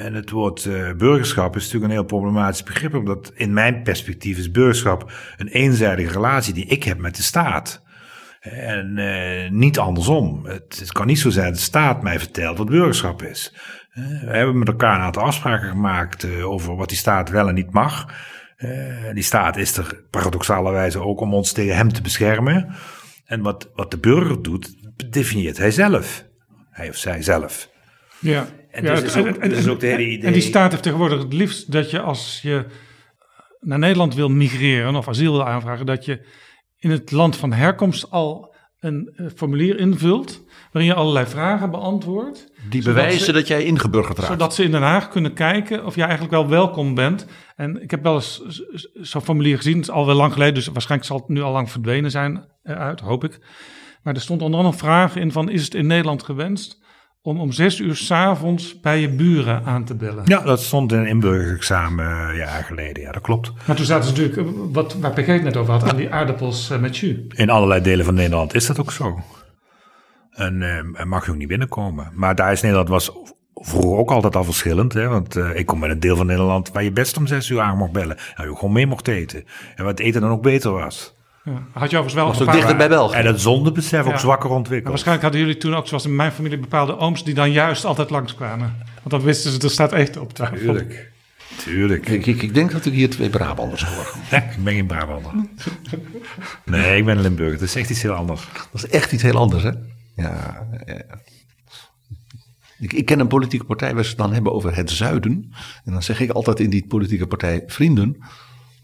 Eh, En het woord uh, burgerschap is natuurlijk een heel problematisch begrip, omdat in mijn perspectief is burgerschap een eenzijdige relatie die ik heb met de staat. En uh, niet andersom. Het, het, kan niet zo zijn dat de staat mij vertelt wat burgerschap is. Uh, we hebben met elkaar een aantal afspraken gemaakt over wat die staat wel en niet mag. die staat is er paradoxalerwijze ook om ons tegen hem te beschermen. En wat, wat de burger doet, definieert hij zelf. Hij of zij zelf. Ja. En, ja, dus ook, en, ook de hele idee. En die staat heeft tegenwoordig het liefst dat je als je naar Nederland wil migreren of asiel wil aanvragen, dat je in het land van herkomst al een eh, formulier invult waarin je allerlei vragen beantwoordt. Die bewijzen dat jij ingeburgerd raakt. Zodat ze in Den Haag kunnen kijken of jij eigenlijk wel welkom bent. En ik heb wel eens zo'n formulier gezien, het is al wel lang geleden, dus waarschijnlijk zal het nu al lang verdwenen zijn eruit, hoop ik. Maar er stond onder andere een vraag in van, is het in Nederland gewenst om om zes uur s'avonds bij je buren aan te bellen. Ja, dat stond in een inburgerexamen uh, jaar geleden. Ja, dat klopt. Maar toen zaten ze natuurlijk, eh, wat, waar PG het net over had, aan die aardappels uh, met jus. In allerlei delen van Nederland is dat ook zo. En uh, mag je ook niet binnenkomen. Maar daar is Nederland was vroeger ook altijd al verschillend. Hè? Want ik kom met een deel van Nederland waar je best om zes uur aan mocht bellen. En je gewoon mee mocht eten. En wat eten dan ook beter was. Ja. Had je overigens wel was ook dichter bij België. En het zondebesef ook zwakker ontwikkeld. waarschijnlijk hadden jullie toen ook, zoals in mijn familie, bepaalde ooms die dan juist altijd langskwamen. Want dan wisten ze, er staat eten op tafel. Tuurlijk. Tuurlijk. Ik, ik, ik, denk dat ik hier twee Brabanders hoor. Nee, ik ben geen Brabander. Nee, ik ben Limburg. Dat is echt iets heel anders. Dat is echt iets heel anders, hè? Ja. ja. Ik, ik, ken een politieke partij waar ze het dan hebben over het zuiden. En dan zeg ik altijd in die politieke partij, vrienden,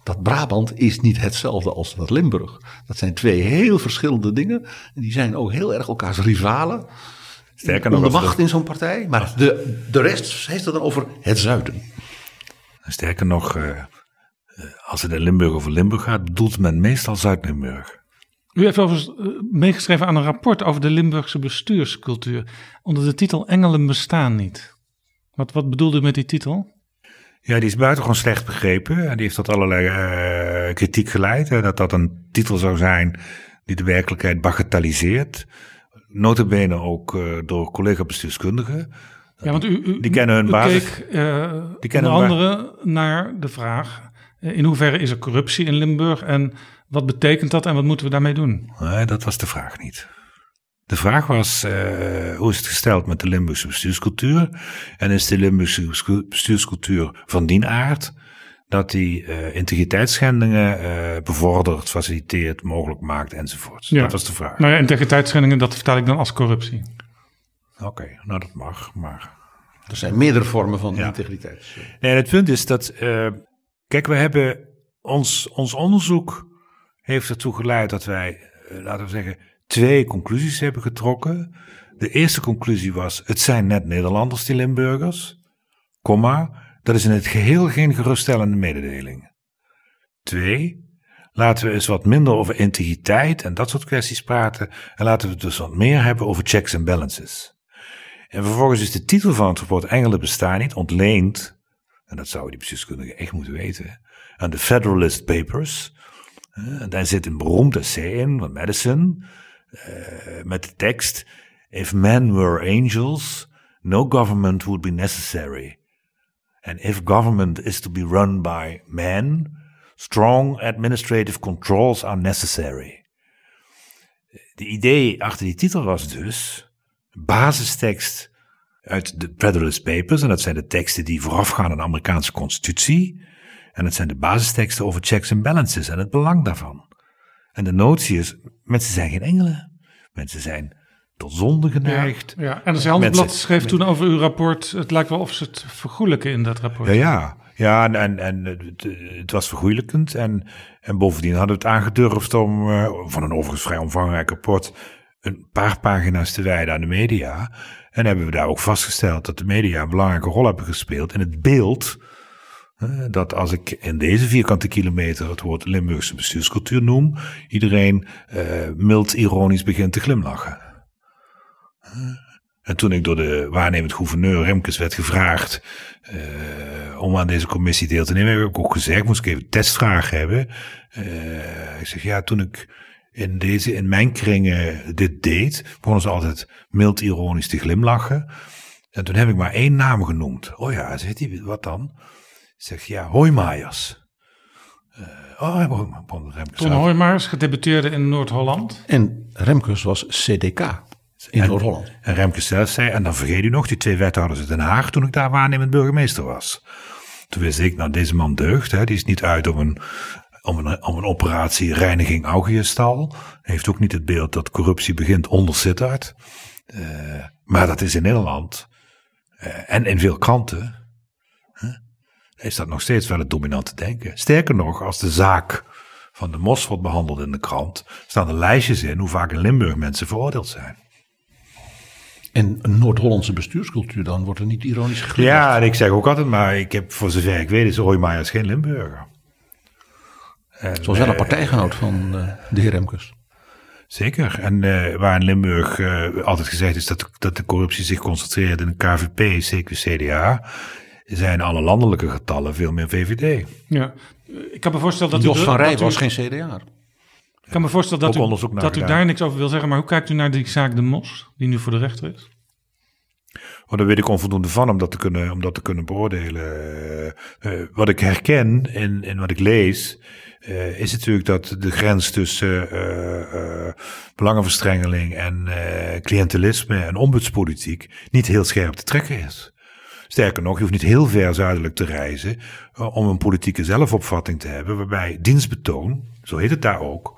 dat Brabant is niet hetzelfde als dat Limburg. Dat zijn twee heel verschillende dingen. En die zijn ook heel erg elkaars rivalen. Sterker nog, om de macht in zo'n partij. Maar de, de rest heeft het dan over het zuiden. Sterker nog, uh, als het in Limburg over Limburg gaat, bedoelt men meestal Zuid-Limburg. U heeft overigens eh, meegeschreven aan een rapport over de Limburgse bestuurscultuur. Onder de titel Engelen bestaan niet. Wat, wat bedoelde u met die titel? Ja, die is buitengewoon slecht begrepen. En die heeft tot allerlei uh, kritiek geleid. Hè, dat dat een titel zou zijn die de werkelijkheid bagatelliseert. Notabene ook uh, door collega-bestuurskundigen. Ja, want u, u, die kennen hun basis. Keek, uh, die kennen onder andere naar de vraag: in hoeverre is er corruptie in Limburg en wat betekent dat en wat moeten we daarmee doen? Nee, dat was de vraag niet. De vraag was, uh, hoe is het gesteld met de Limburgse bestuurscultuur? En is de Limburgse bestuurscultuur van die aard dat die uh, integriteitsschendingen uh, bevordert, faciliteert, mogelijk maakt enzovoort? Ja. Dat was de vraag. Nou ja, integriteitsschendingen, dat vertaal ik dan als corruptie. Oké, okay, nou dat mag, maar... Er zijn meerdere vormen van ja. integriteit. Nee, het punt is dat, kijk, we hebben ons, ons onderzoek heeft ertoe geleid dat wij, laten we zeggen, twee conclusies hebben getrokken. De eerste conclusie was: het zijn net Nederlanders, die Limburgers. Komma, dat is in het geheel geen geruststellende mededeling. Twee, laten we eens wat minder over integriteit en dat soort kwesties praten. En laten we het dus wat meer hebben over checks en balances. En vervolgens is de titel van het rapport Engelen bestaan niet ontleend, en dat zouden die bestuurskundigen echt moeten weten, aan de Federalist Papers. En daar zit een beroemd essay in van Madison. Uh, met de tekst: If men were angels, no government would be necessary. And if government is to be run by men, strong administrative controls are necessary. De idee achter die titel was dus basistekst uit de Federalist Papers, en dat zijn de teksten die voorafgaan aan de Amerikaanse constitutie. En dat zijn de basisteksten over checks and balances en het belang daarvan. En de notie is, mensen zijn geen engelen. Mensen zijn tot zonde geneigd. Ja, ja. en de Handelsblad schreef toen over uw rapport, het lijkt wel of ze het vergoelijken in dat rapport. Ja, ja. Ja, en, en, het, het, was vergoeilijkend. En, en bovendien hadden we het aangedurfd om, uh, van een overigens vrij omvangrijk rapport, een paar pagina's te wijden aan de media. En hebben we daar ook vastgesteld dat de media een belangrijke rol hebben gespeeld in het beeld dat als ik in deze vierkante kilometer het woord Limburgse bestuurscultuur noem, iedereen uh, mild ironisch begint te glimlachen. En toen ik door de waarnemend gouverneur Remkes werd gevraagd uh, om aan deze commissie deel te nemen, heb ik ook gezegd, moest ik even testvragen hebben. Uh, ik zeg ja, toen ik in deze, in mijn kringen dit deed, begonnen ze altijd mild ironisch te glimlachen. En toen heb ik maar één naam genoemd. Oh ja, zegt hij, wat dan? Ik zeg, ja, Hoijmaijers. Uh, oh, Remkes. Ton gedebuteerde in Noord-Holland. En Remkes was CDK in Noord-Holland. En Remkes zelf zei, en dan vergeet u nog, die twee wethouders in Den Haag toen ik daar waarnemend burgemeester was. Toen wist ik, nou deze man deugt, hè, die is niet uit om een, om een, om een operatie reiniging Augiëstal. Heeft ook niet het beeld dat corruptie begint onder Sittard. Uh, maar dat is in Nederland uh, en in veel kranten is dat nog steeds wel het dominante denken. Sterker nog, als de zaak van de mos wordt behandeld in de krant, staan er lijstjes in hoe vaak in Limburg mensen veroordeeld zijn. En een Noord-Hollandse bestuurscultuur, dan wordt er niet ironisch geglimlacht. Ja, en ik zeg ook altijd, maar ik heb voor zover ik weet is Hoijmaijers geen Limburger. En, Zoals wel een partijgenoot van uh, de heer Remkes. Zeker. En uh, waar in Limburg altijd gezegd is dat, dat de corruptie zich concentreert in de KVP, CQ, CDA, zijn alle landelijke getallen veel meer VVD. Ja, ik kan me voorstellen dat Jos u... van Rij was geen CDA. Ik kan me voorstellen dat, u, dat u daar niks over wil zeggen, maar hoe kijkt u naar die zaak De Mos, die nu voor de rechter is? Oh, daar weet ik onvoldoende van om dat te kunnen, om dat te kunnen beoordelen. Uh, wat ik herken in, in wat ik lees, uh, is natuurlijk dat de grens tussen uh, belangenverstrengeling en cliëntelisme en ombudspolitiek niet heel scherp te trekken is. Sterker nog, je hoeft niet heel ver zuidelijk te reizen om een politieke zelfopvatting te hebben, waarbij dienstbetoon, zo heet het daar ook,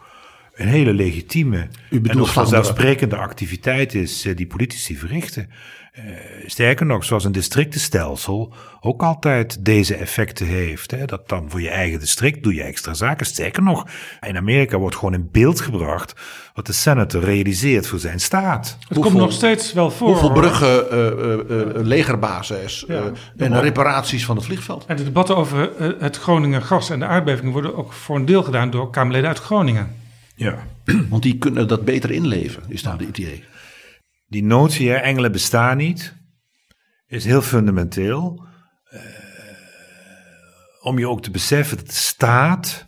een hele legitieme en ook vanzelfsprekende activiteit is die politici verrichten. Uh, sterker nog, zoals een districtenstelsel ook altijd deze effecten heeft. Hè, dat dan voor je eigen district doe je extra zaken. Sterker nog, in Amerika wordt gewoon in beeld gebracht wat de senator realiseert voor zijn staat. Het komt nog steeds wel voor. Hoeveel bruggen, uh, uh, legerbases ja, en reparaties van het vliegveld. En de debatten over het Groningen gas en de aardbevingen worden ook voor een deel gedaan door Kamerleden uit Groningen. Ja. Want die kunnen dat beter inleven, is dan het idee die notie, hè, engelen bestaan niet, is heel fundamenteel. Uh, om je ook te beseffen dat de staat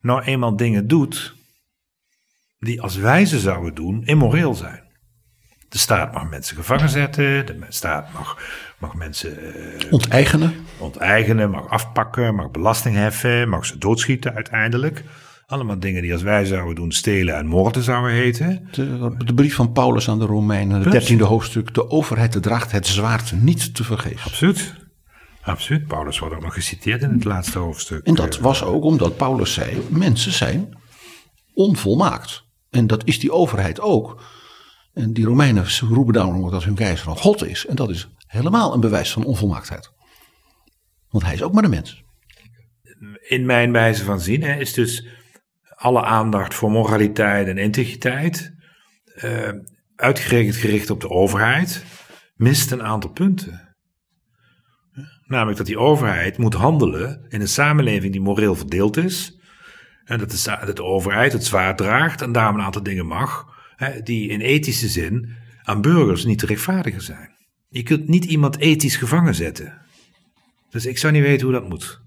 nou eenmaal dingen doet die als wij ze zouden doen immoreel zijn. De staat mag mensen gevangen zetten, de staat mag, mag mensen uh, onteigenen. onteigenen, mag afpakken, mag belasting heffen, mag ze doodschieten uiteindelijk. Allemaal dingen die als wij zouden doen stelen en moorden zouden heten. De, de brief van Paulus aan de Romeinen, het dertiende hoofdstuk. De overheid draagt het zwaard niet te vergeven. Absoluut. Absoluut. Paulus wordt ook nog geciteerd in het laatste hoofdstuk. En dat was ook omdat Paulus zei, mensen zijn onvolmaakt. En dat is die overheid ook. En die Romeinen roepen daarom dat hun keizer van God is. En dat is helemaal een bewijs van onvolmaaktheid. Want hij is ook maar een mens. In mijn wijze van zien hè, is dus alle aandacht voor moraliteit en integriteit, uh, uitgerekend gericht op de overheid, mist een aantal punten. Namelijk dat die overheid moet handelen in een samenleving die moreel verdeeld is. En dat de, overheid het zwaar draagt en daarom een aantal dingen mag, hè, die in ethische zin aan burgers niet te rechtvaardigen zijn. Je kunt niet iemand ethisch gevangen zetten. Dus ik zou niet weten hoe dat moet.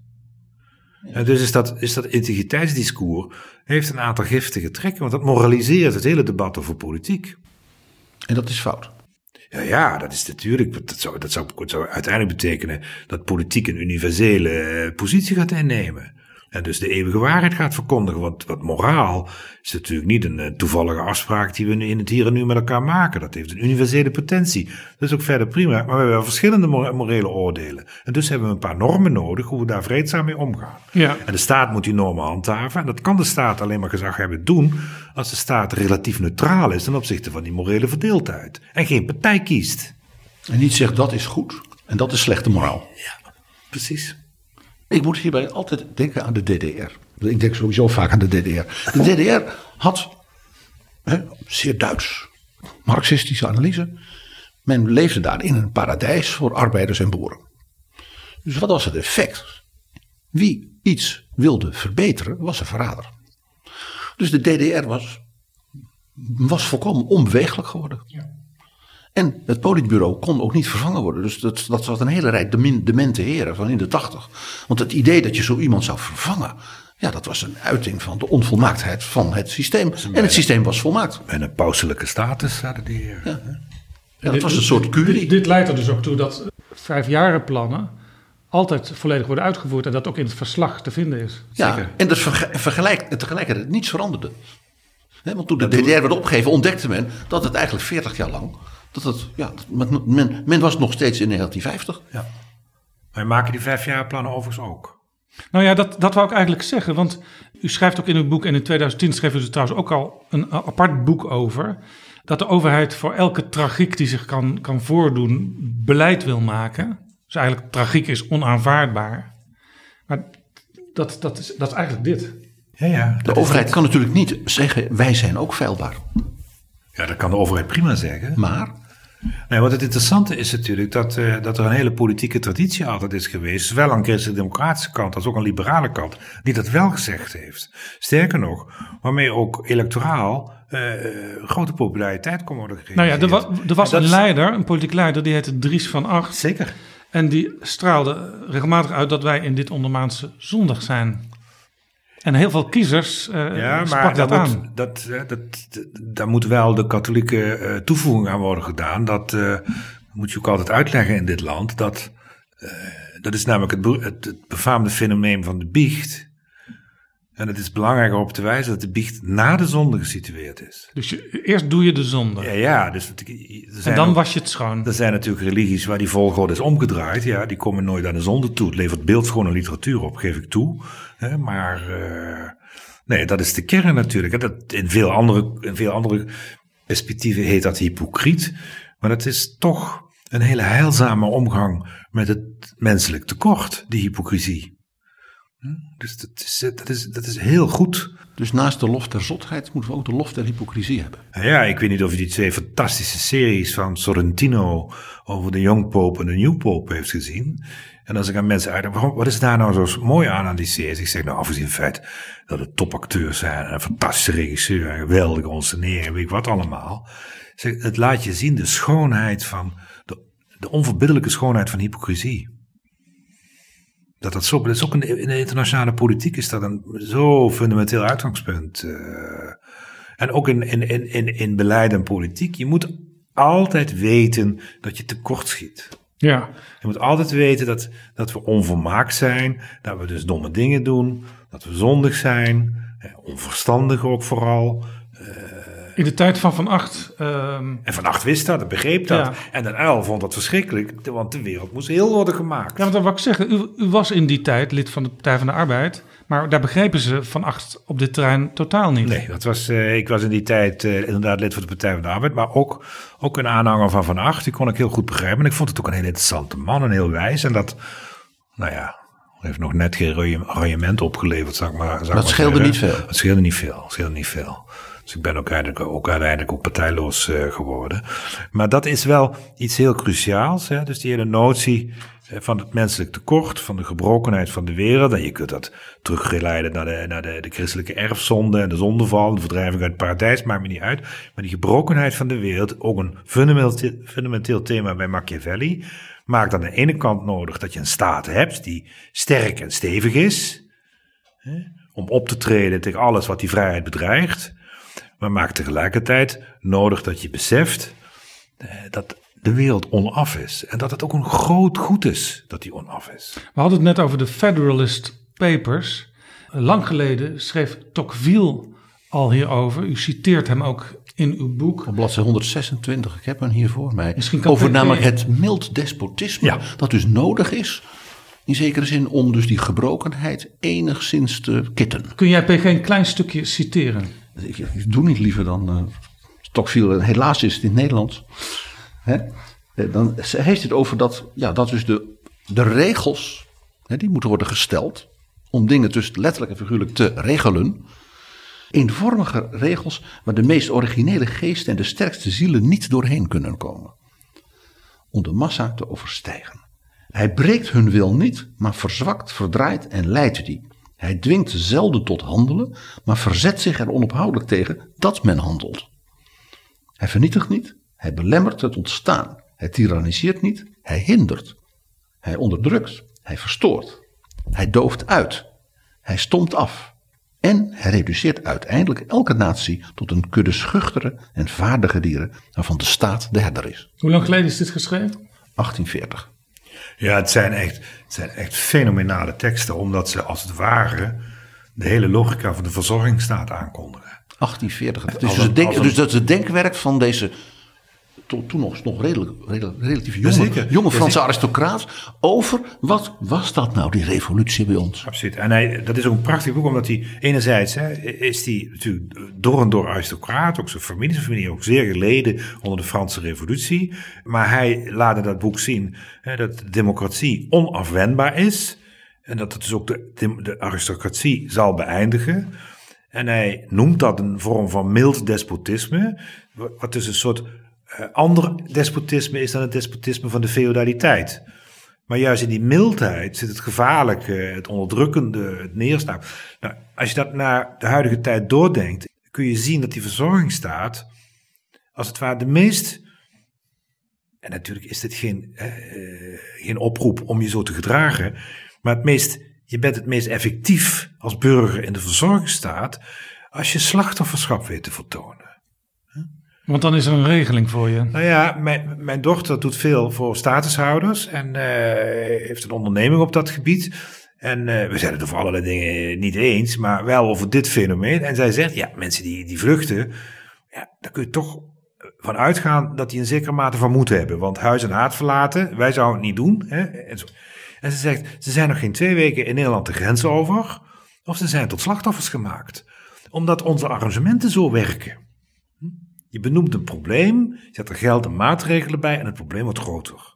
En dus is dat, is dat integriteitsdiscours heeft een aantal giftige trekken, want dat moraliseert het hele debat over politiek. En dat is fout. Ja, ja, dat is natuurlijk. Dat zou, dat zou, dat zou uiteindelijk betekenen dat politiek een universele eh, positie gaat innemen. En dus de eeuwige waarheid gaat verkondigen. Want wat moraal is natuurlijk niet een eh, toevallige afspraak die we in het hier en nu met elkaar maken. Dat heeft een universele potentie. Dat is ook verder prima. Maar we hebben wel verschillende morele oordelen. En dus hebben we een paar normen nodig hoe we daar vreedzaam mee omgaan. Ja. En de staat moet die normen handhaven. En dat kan de staat alleen maar gezag hebben doen als de staat relatief neutraal is ten opzichte van die morele verdeeldheid. En geen partij kiest. En niet zegt dat is goed en dat is slechte moraal. Ja, precies. Ik moet hierbij altijd denken aan de DDR. Ik denk sowieso vaak aan de DDR. De DDR had, hè, zeer Duits, marxistische analyse. Men leefde daar in een paradijs voor arbeiders en boeren. Dus wat was het effect? Wie iets wilde verbeteren, was een verrader. Dus de DDR was, was volkomen onbeweeglijk geworden. Ja. En het politbureau kon ook niet vervangen worden. Dus dat, dat zat een hele rij demente heren van in de tachtig. Want het idee dat je zo iemand zou vervangen. Ja, dat was een uiting van de onvolmaaktheid van het systeem. En het systeem was volmaakt. En een pauselijke status hadden die heren. Ja. Ja, dat was een soort curie. Dit, dit leidt er dus ook toe dat vijfjarenplannen altijd volledig worden uitgevoerd en dat ook in het verslag te vinden is. Ja, Zeker. en dat vergelijk, tegelijkertijd niets veranderde. Hè, want toen de DDR werd opgegeven, ontdekte men dat het eigenlijk 40 jaar lang. Dat het, ja, dat men, men, was nog steeds in 1950. Ja. Wij maken die vijfjaarplannen overigens ook. Nou ja, dat, dat wou ik eigenlijk zeggen. Want u schrijft ook in uw boek, en in 2010 schreef u er trouwens ook al een apart boek over. Dat de overheid voor elke tragiek die zich kan, kan voordoen, beleid wil maken. Dus eigenlijk tragiek is onaanvaardbaar. Maar dat, dat, is, dat is eigenlijk dit. Ja, ja. De overheid kan natuurlijk niet zeggen: wij zijn ook feilbaar. Ja, dat kan de overheid prima zeggen. Maar Nee, wat het interessante is natuurlijk dat, eh, dat er een hele politieke traditie altijd is geweest, zowel aan de christelijk-democratische kant als ook aan de liberale kant, die dat wel gezegd heeft. Sterker nog, waarmee ook electoraal eh, grote populariteit kon worden gegeven. Nou ja, er, wa- er was een leider, een politiek leider, die heette Dries van Acht. Zeker. En die straalde regelmatig uit dat wij in dit ondermaanse zondag zijn. En heel veel kiezers eh Ja, maar dat daar aan. moet, dat, eh, dat, dat- daar moet wel de katholieke eh, toevoeging aan worden gedaan. Dat moet je ook altijd uitleggen in dit land. Dat, dat is namelijk het, het, het befaamde fenomeen van de biecht. En het is belangrijk op te wijzen dat de biecht na de zonde gesitueerd is. Dus je, eerst doe je de zonde. Ja, ja dus en dan ook- was je het schoon. er zijn natuurlijk religies waar die volgorde is omgedraaid. Ja, die komen nooit aan de zonde toe. Het levert beeldschone literatuur op, geef ik toe. Maar eh, nee, dat is de kern natuurlijk. Dat, in, veel andere, in veel andere perspectieven heet dat hypocriet. Maar het is toch een hele heilzame omgang met het menselijk tekort, die hypocrisie. Hm, Dus dat is, eh, dat, is, dat is heel goed. dus naast de lof der zotheid moeten we ook de lof der hypocrisie hebben. Nou Ja, ik weet niet of je die twee fantastische series van Sorrentino over de Young Pope en de New Pope heeft gezien. En als ik aan mensen uitleg, wat is daar nou zo mooi aan aan die series? Ik zeg nou, afgezien van het feit dat het topacteurs zijn, en een fantastische regisseur, en geweldige onsenering, weet ik wat allemaal. Zeg, het laat je zien de schoonheid van, de, de onverbiddelijke schoonheid van hypocrisie. Dat dat zo, dat is ook in de, in de internationale politiek is dat een zo fundamenteel uitgangspunt. eh. En ook in, in, in, in, in beleid en politiek. Je moet altijd weten dat je tekort schiet. Ja. Je moet altijd weten dat, dat we onvolmaakt zijn. Dat we dus domme dingen doen. Dat we zondig zijn. Onverstandig ook vooral. In de tijd van Van Acht. ehm, En Van Acht wist dat, begreep dat. Ja. En Den Uyl vond dat verschrikkelijk. Want de wereld moest heel worden gemaakt. ja, want dat wou ik zeggen. U, u was in die tijd lid van de Partij van de Arbeid. Maar daar begrepen ze Van Acht op dit terrein totaal niet. Nee, dat was, eh, ik was in die tijd eh, inderdaad lid van de Partij van de Arbeid, maar ook, ook een aanhanger van Van Acht. Die kon ik heel goed begrijpen. En ik vond het ook een heel interessante man en heel wijs. En dat, nou ja, heeft nog net geen royement opgeleverd, zou ik maar, Dat scheelde zeggen. niet veel. Het scheelde niet veel, het scheelde niet veel. Dus ik ben ook uiteindelijk ook, uiteindelijk ook partijloos eh, geworden. Maar dat is wel iets heel cruciaals. Hè? Dus die hele notie eh, van het menselijk tekort, van de gebrokenheid van de wereld. En je kunt dat teruggeleiden naar de, naar de, de christelijke erfzonde en de zondeval, de verdrijving uit het paradijs, maakt me niet uit. Maar die gebrokenheid van de wereld, ook een fundamenteel, fundamenteel thema bij Machiavelli, maakt aan de ene kant nodig dat je een staat hebt die sterk en stevig is, hè, om op te treden tegen alles wat die vrijheid bedreigt. Maar maakt tegelijkertijd nodig dat je beseft eh, dat de wereld onaf is. En dat het ook een groot goed is dat die onaf is. We hadden het net over de Federalist Papers. Lang geleden schreef Tocqueville al hierover. U citeert hem ook in uw boek. Op bladzijde 126, ik heb hem hier voor mij. Misschien kan Over namelijk het mild despotisme. Ja. Dat dus nodig is, in zekere zin, om dus die gebrokenheid enigszins te kitten. Kun jij PG een klein stukje citeren? Ik, doe niet liever dan uh, Tocqueville. Helaas is het in het Nederlands. Hè? Eh, Dan heeft het over dat, ja, dat dus de, de regels, hè, die moeten worden gesteld. Om dingen dus letterlijk en figuurlijk te regelen. Eenvormige regels waar de meest originele geesten en de sterkste zielen niet doorheen kunnen komen. Om de massa te overstijgen. Hij breekt hun wil niet, maar verzwakt, verdraait en leidt die. Hij dwingt zelden tot handelen, maar verzet zich er onophoudelijk tegen dat men handelt. Hij vernietigt niet, hij belemmert het ontstaan. Hij tyranniseert niet, hij hindert. Hij onderdrukt, hij verstoort. Hij dooft uit, hij stomt af En hij reduceert uiteindelijk elke natie tot een kudde schuchtere en vaardige dieren waarvan de staat de herder is. Hoe lang geleden is dit geschreven? 1840. Ja, het zijn, echt, het zijn echt fenomenale teksten, omdat ze als het ware de hele logica van de verzorgingsstaat aankondigen. 1840. Het is Als dus, een- het denk- als een- dus dat is het denkwerk van deze to- toen nog, nog redelijk, redelijk, relatief jonge, Jazeker. jonge Franse Jazeker. aristocraat over wat was dat nou, die revolutie bij ons. Absoluut. En hij, dat is ook een prachtig boek, omdat hij enerzijds hè, is hij natuurlijk door en door aristocraat, ook zijn familie, zijn familie ook zeer geleden onder de Franse revolutie. Maar hij laat in dat boek zien hè, dat de democratie onafwendbaar is. En dat het dus ook de, de, de aristocratie zal beëindigen. En hij noemt dat een vorm van mild despotisme, wa- wat dus een soort ander despotisme is dan het despotisme van de feodaliteit. Maar juist in die mildheid zit het gevaarlijke, het onderdrukkende, het neerslaan. Nou, als je dat naar de huidige tijd doordenkt, kun je zien dat die verzorgingsstaat, als het ware de meest. En natuurlijk is dit geen, eh, geen oproep om je zo te gedragen, maar het meest, je bent het meest effectief als burger in de verzorgingsstaat als je slachtofferschap weet te vertonen. Want dan is er een regeling voor je. Nou ja, mijn, mijn dochter doet veel voor statushouders en eh, heeft een onderneming op dat gebied. En eh, we zijn het over allerlei dingen niet eens, maar wel over dit fenomeen. En zij zegt, ja, mensen die, die vluchten, ja, daar kun je toch van uitgaan dat die een zekere mate van moed hebben. Want huis en haat verlaten, wij zouden het niet doen. Hè? En, en ze zegt, ze zijn nog geen twee weken in Nederland de grens over, of ze zijn tot slachtoffers gemaakt. Omdat onze arrangementen zo werken. Je benoemt een probleem, je zet er geld en maatregelen bij en het probleem wordt groter.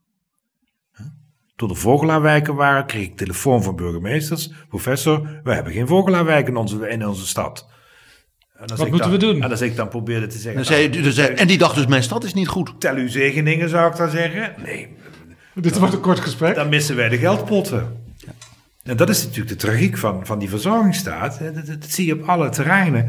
Toen er vogelaarwijken waren, kreeg ik telefoon van burgemeesters. Professor, we hebben geen vogelaarwijk in onze, in onze stad. En als Wat ik moeten dan, we doen? En als ik dan probeerde te zeggen, En, zei, dus, zei- en die dacht dus, mijn stad is niet goed. tel uw zegeningen zou ik dan zeggen. Nee, Dit wordt een kort gesprek. dan missen wij de geldpotten. En dat is natuurlijk de tragiek van, van die verzorgingsstaat. Dat, dat, dat zie je op alle terreinen.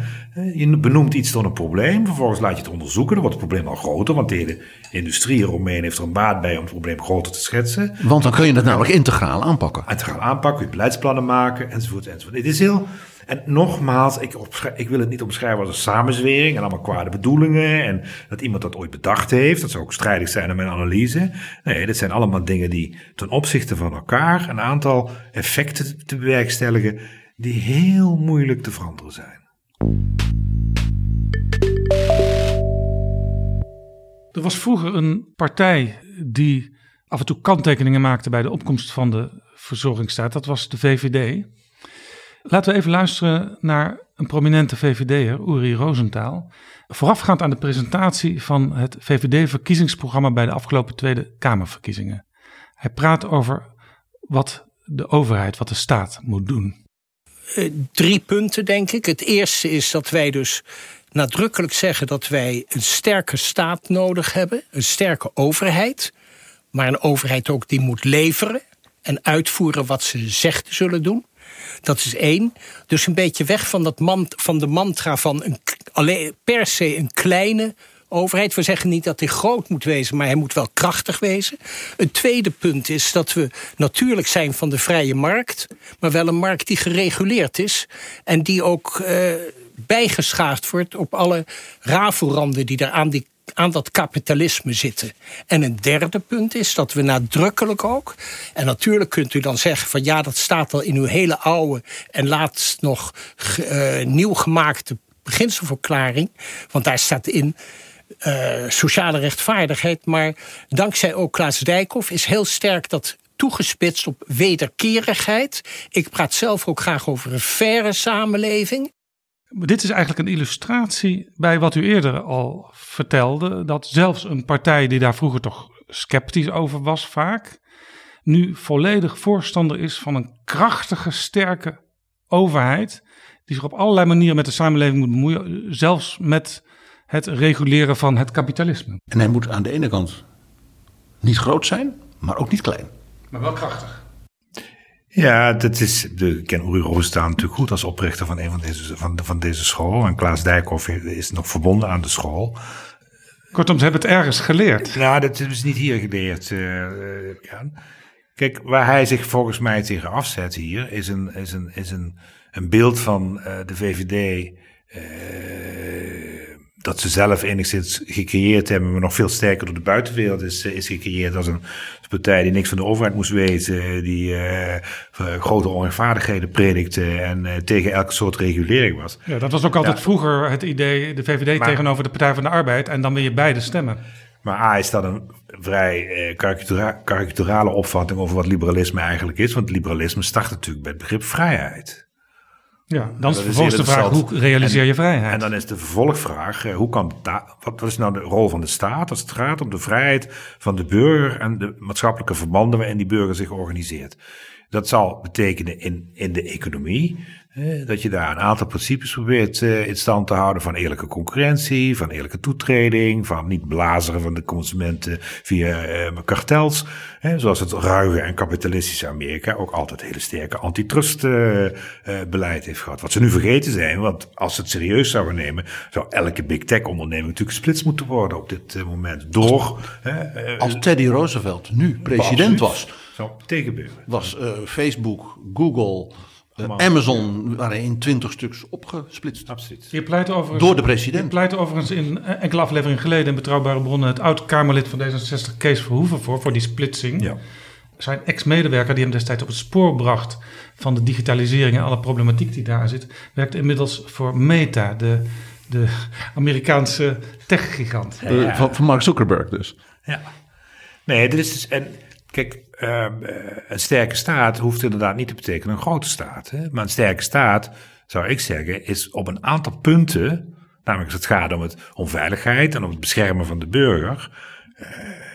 Je benoemt iets tot een probleem, vervolgens laat je het onderzoeken. Dan wordt het probleem al groter, want de hele industrie eromheen heeft er een baat bij om het probleem groter te schetsen. Want dan kun je het namelijk integraal aanpakken. En te gaan aanpakken, je beleidsplannen maken, enzovoort, enzovoort. Het is heel... En nogmaals, ik, ik wil het niet omschrijven als een samenzwering en allemaal kwade bedoelingen en dat iemand dat ooit bedacht heeft. Dat zou ook strijdig zijn aan mijn analyse. Nee, dit zijn allemaal dingen die ten opzichte van elkaar een aantal effecten te bewerkstelligen die heel moeilijk te veranderen zijn. Er was vroeger een partij die af en toe kanttekeningen maakte bij de opkomst van de verzorgingsstaat. Dat was de VVD. Laten we even luisteren naar een prominente VVD'er, Uri Rosenthal. Voorafgaand aan de presentatie van het VVD-verkiezingsprogramma bij de afgelopen Tweede Kamerverkiezingen. Hij praat over wat de overheid, wat de staat moet doen. Eh, drie punten, denk ik. Het eerste is dat wij dus nadrukkelijk zeggen dat wij een sterke staat nodig hebben, een sterke overheid, maar een overheid ook die moet leveren en uitvoeren wat ze zegt te zullen doen. Dat is één. Dus een beetje weg van, dat van de mantra van een, alleen, per se een kleine overheid. We zeggen niet dat hij groot moet wezen, maar hij moet wel krachtig wezen. Een tweede punt is dat we natuurlijk zijn van de vrije markt, maar wel een markt die gereguleerd is en die ook eh, bijgeschaafd wordt op alle rafelranden die er aan die aan dat kapitalisme zitten. En een derde punt is dat we nadrukkelijk ook... en natuurlijk kunt u dan zeggen van ja, dat staat al in uw hele oude... en laatst nog eh, nieuw gemaakte beginselverklaring... want daar staat in eh, sociale rechtvaardigheid... maar dankzij ook Klaas Dijkhoff is heel sterk dat toegespitst op wederkerigheid. Ik praat zelf ook graag over een faire samenleving... Dit is eigenlijk een illustratie bij wat u eerder al vertelde. Dat zelfs een partij die daar vroeger toch sceptisch over was vaak. Nu volledig voorstander is van een krachtige, sterke overheid. Die zich op allerlei manieren met de samenleving moet bemoeien. Zelfs met het reguleren van het kapitalisme. En hij moet aan de ene kant niet groot zijn, maar ook niet klein. Maar wel krachtig. Ja, dat is, ik ken Uri Roostaan natuurlijk goed als oprichter van een van deze, van, van deze school. En Klaas Dijkhoff is nog verbonden aan de school. Kortom, ze hebben het ergens geleerd. Nou, dat is niet hier geleerd, eh, eh, Jan. Kijk, waar hij zich volgens mij tegen afzet hier, is een, is een, is een, een beeld van uh, de VVD. Uh, dat ze zelf enigszins gecreëerd hebben, maar nog veel sterker door de buitenwereld is, is gecreëerd als een partij die niks van de overheid moest weten, die uh, grote onrechtvaardigheden predikte en uh, tegen elke soort regulering was. Ja, dat was ook altijd ja. vroeger het idee, de VVD maar, tegenover de Partij van de Arbeid en dan wil je beide stemmen. Maar A is dat een vrij eh, karikatura karikaturale opvatting over wat liberalisme eigenlijk is. Want liberalisme start natuurlijk bij het begrip vrijheid. Ja, dan is vervolgens de vraag, hoe realiseer je vrijheid? En dan is de vervolgvraag, hoe kan wat, wat is nou de rol van de staat als het gaat om de vrijheid van de burger en de maatschappelijke verbanden waarin die burger zich organiseert? Dat zal betekenen in, in de economie dat je daar een aantal principes probeert uh, in stand te houden van eerlijke concurrentie, van eerlijke toetreding, van niet blazeren van de consumenten via uh, kartels. Zoals het ruige en kapitalistische Amerika ook altijd hele sterke antitrust uh, beleid heeft gehad. Wat ze nu vergeten zijn, want als ze het serieus zouden nemen, zou elke big tech onderneming natuurlijk gesplitst moeten worden op dit moment. Door. als Teddy Roosevelt nu president was. Zou tegenbeuren. Was Facebook, Google. Amazon waren in twintig stuks opgesplitst. Absoluut. Je pleit overigens, Door de president. Je pleit overigens in enkele afleveringen geleden in Betrouwbare Bronnen... het oud-Kamerlid van D66, Kees Verhoeven, voor, voor die splitsing. Ja. Zijn ex-medewerker die hem destijds op het spoor bracht... van de digitalisering en alle problematiek die daar zit... werkt inmiddels voor Meta, de, de Amerikaanse techgigant. Ja. Van, van Mark Zuckerberg dus. Ja. Nee, dit is dus... En, kijk, uh, een sterke staat hoeft inderdaad niet te betekenen een grote staat. Hè? Maar een sterke staat, zou ik zeggen, is op een aantal punten, namelijk als het gaat om, het, om veiligheid en om het beschermen van de burger, uh,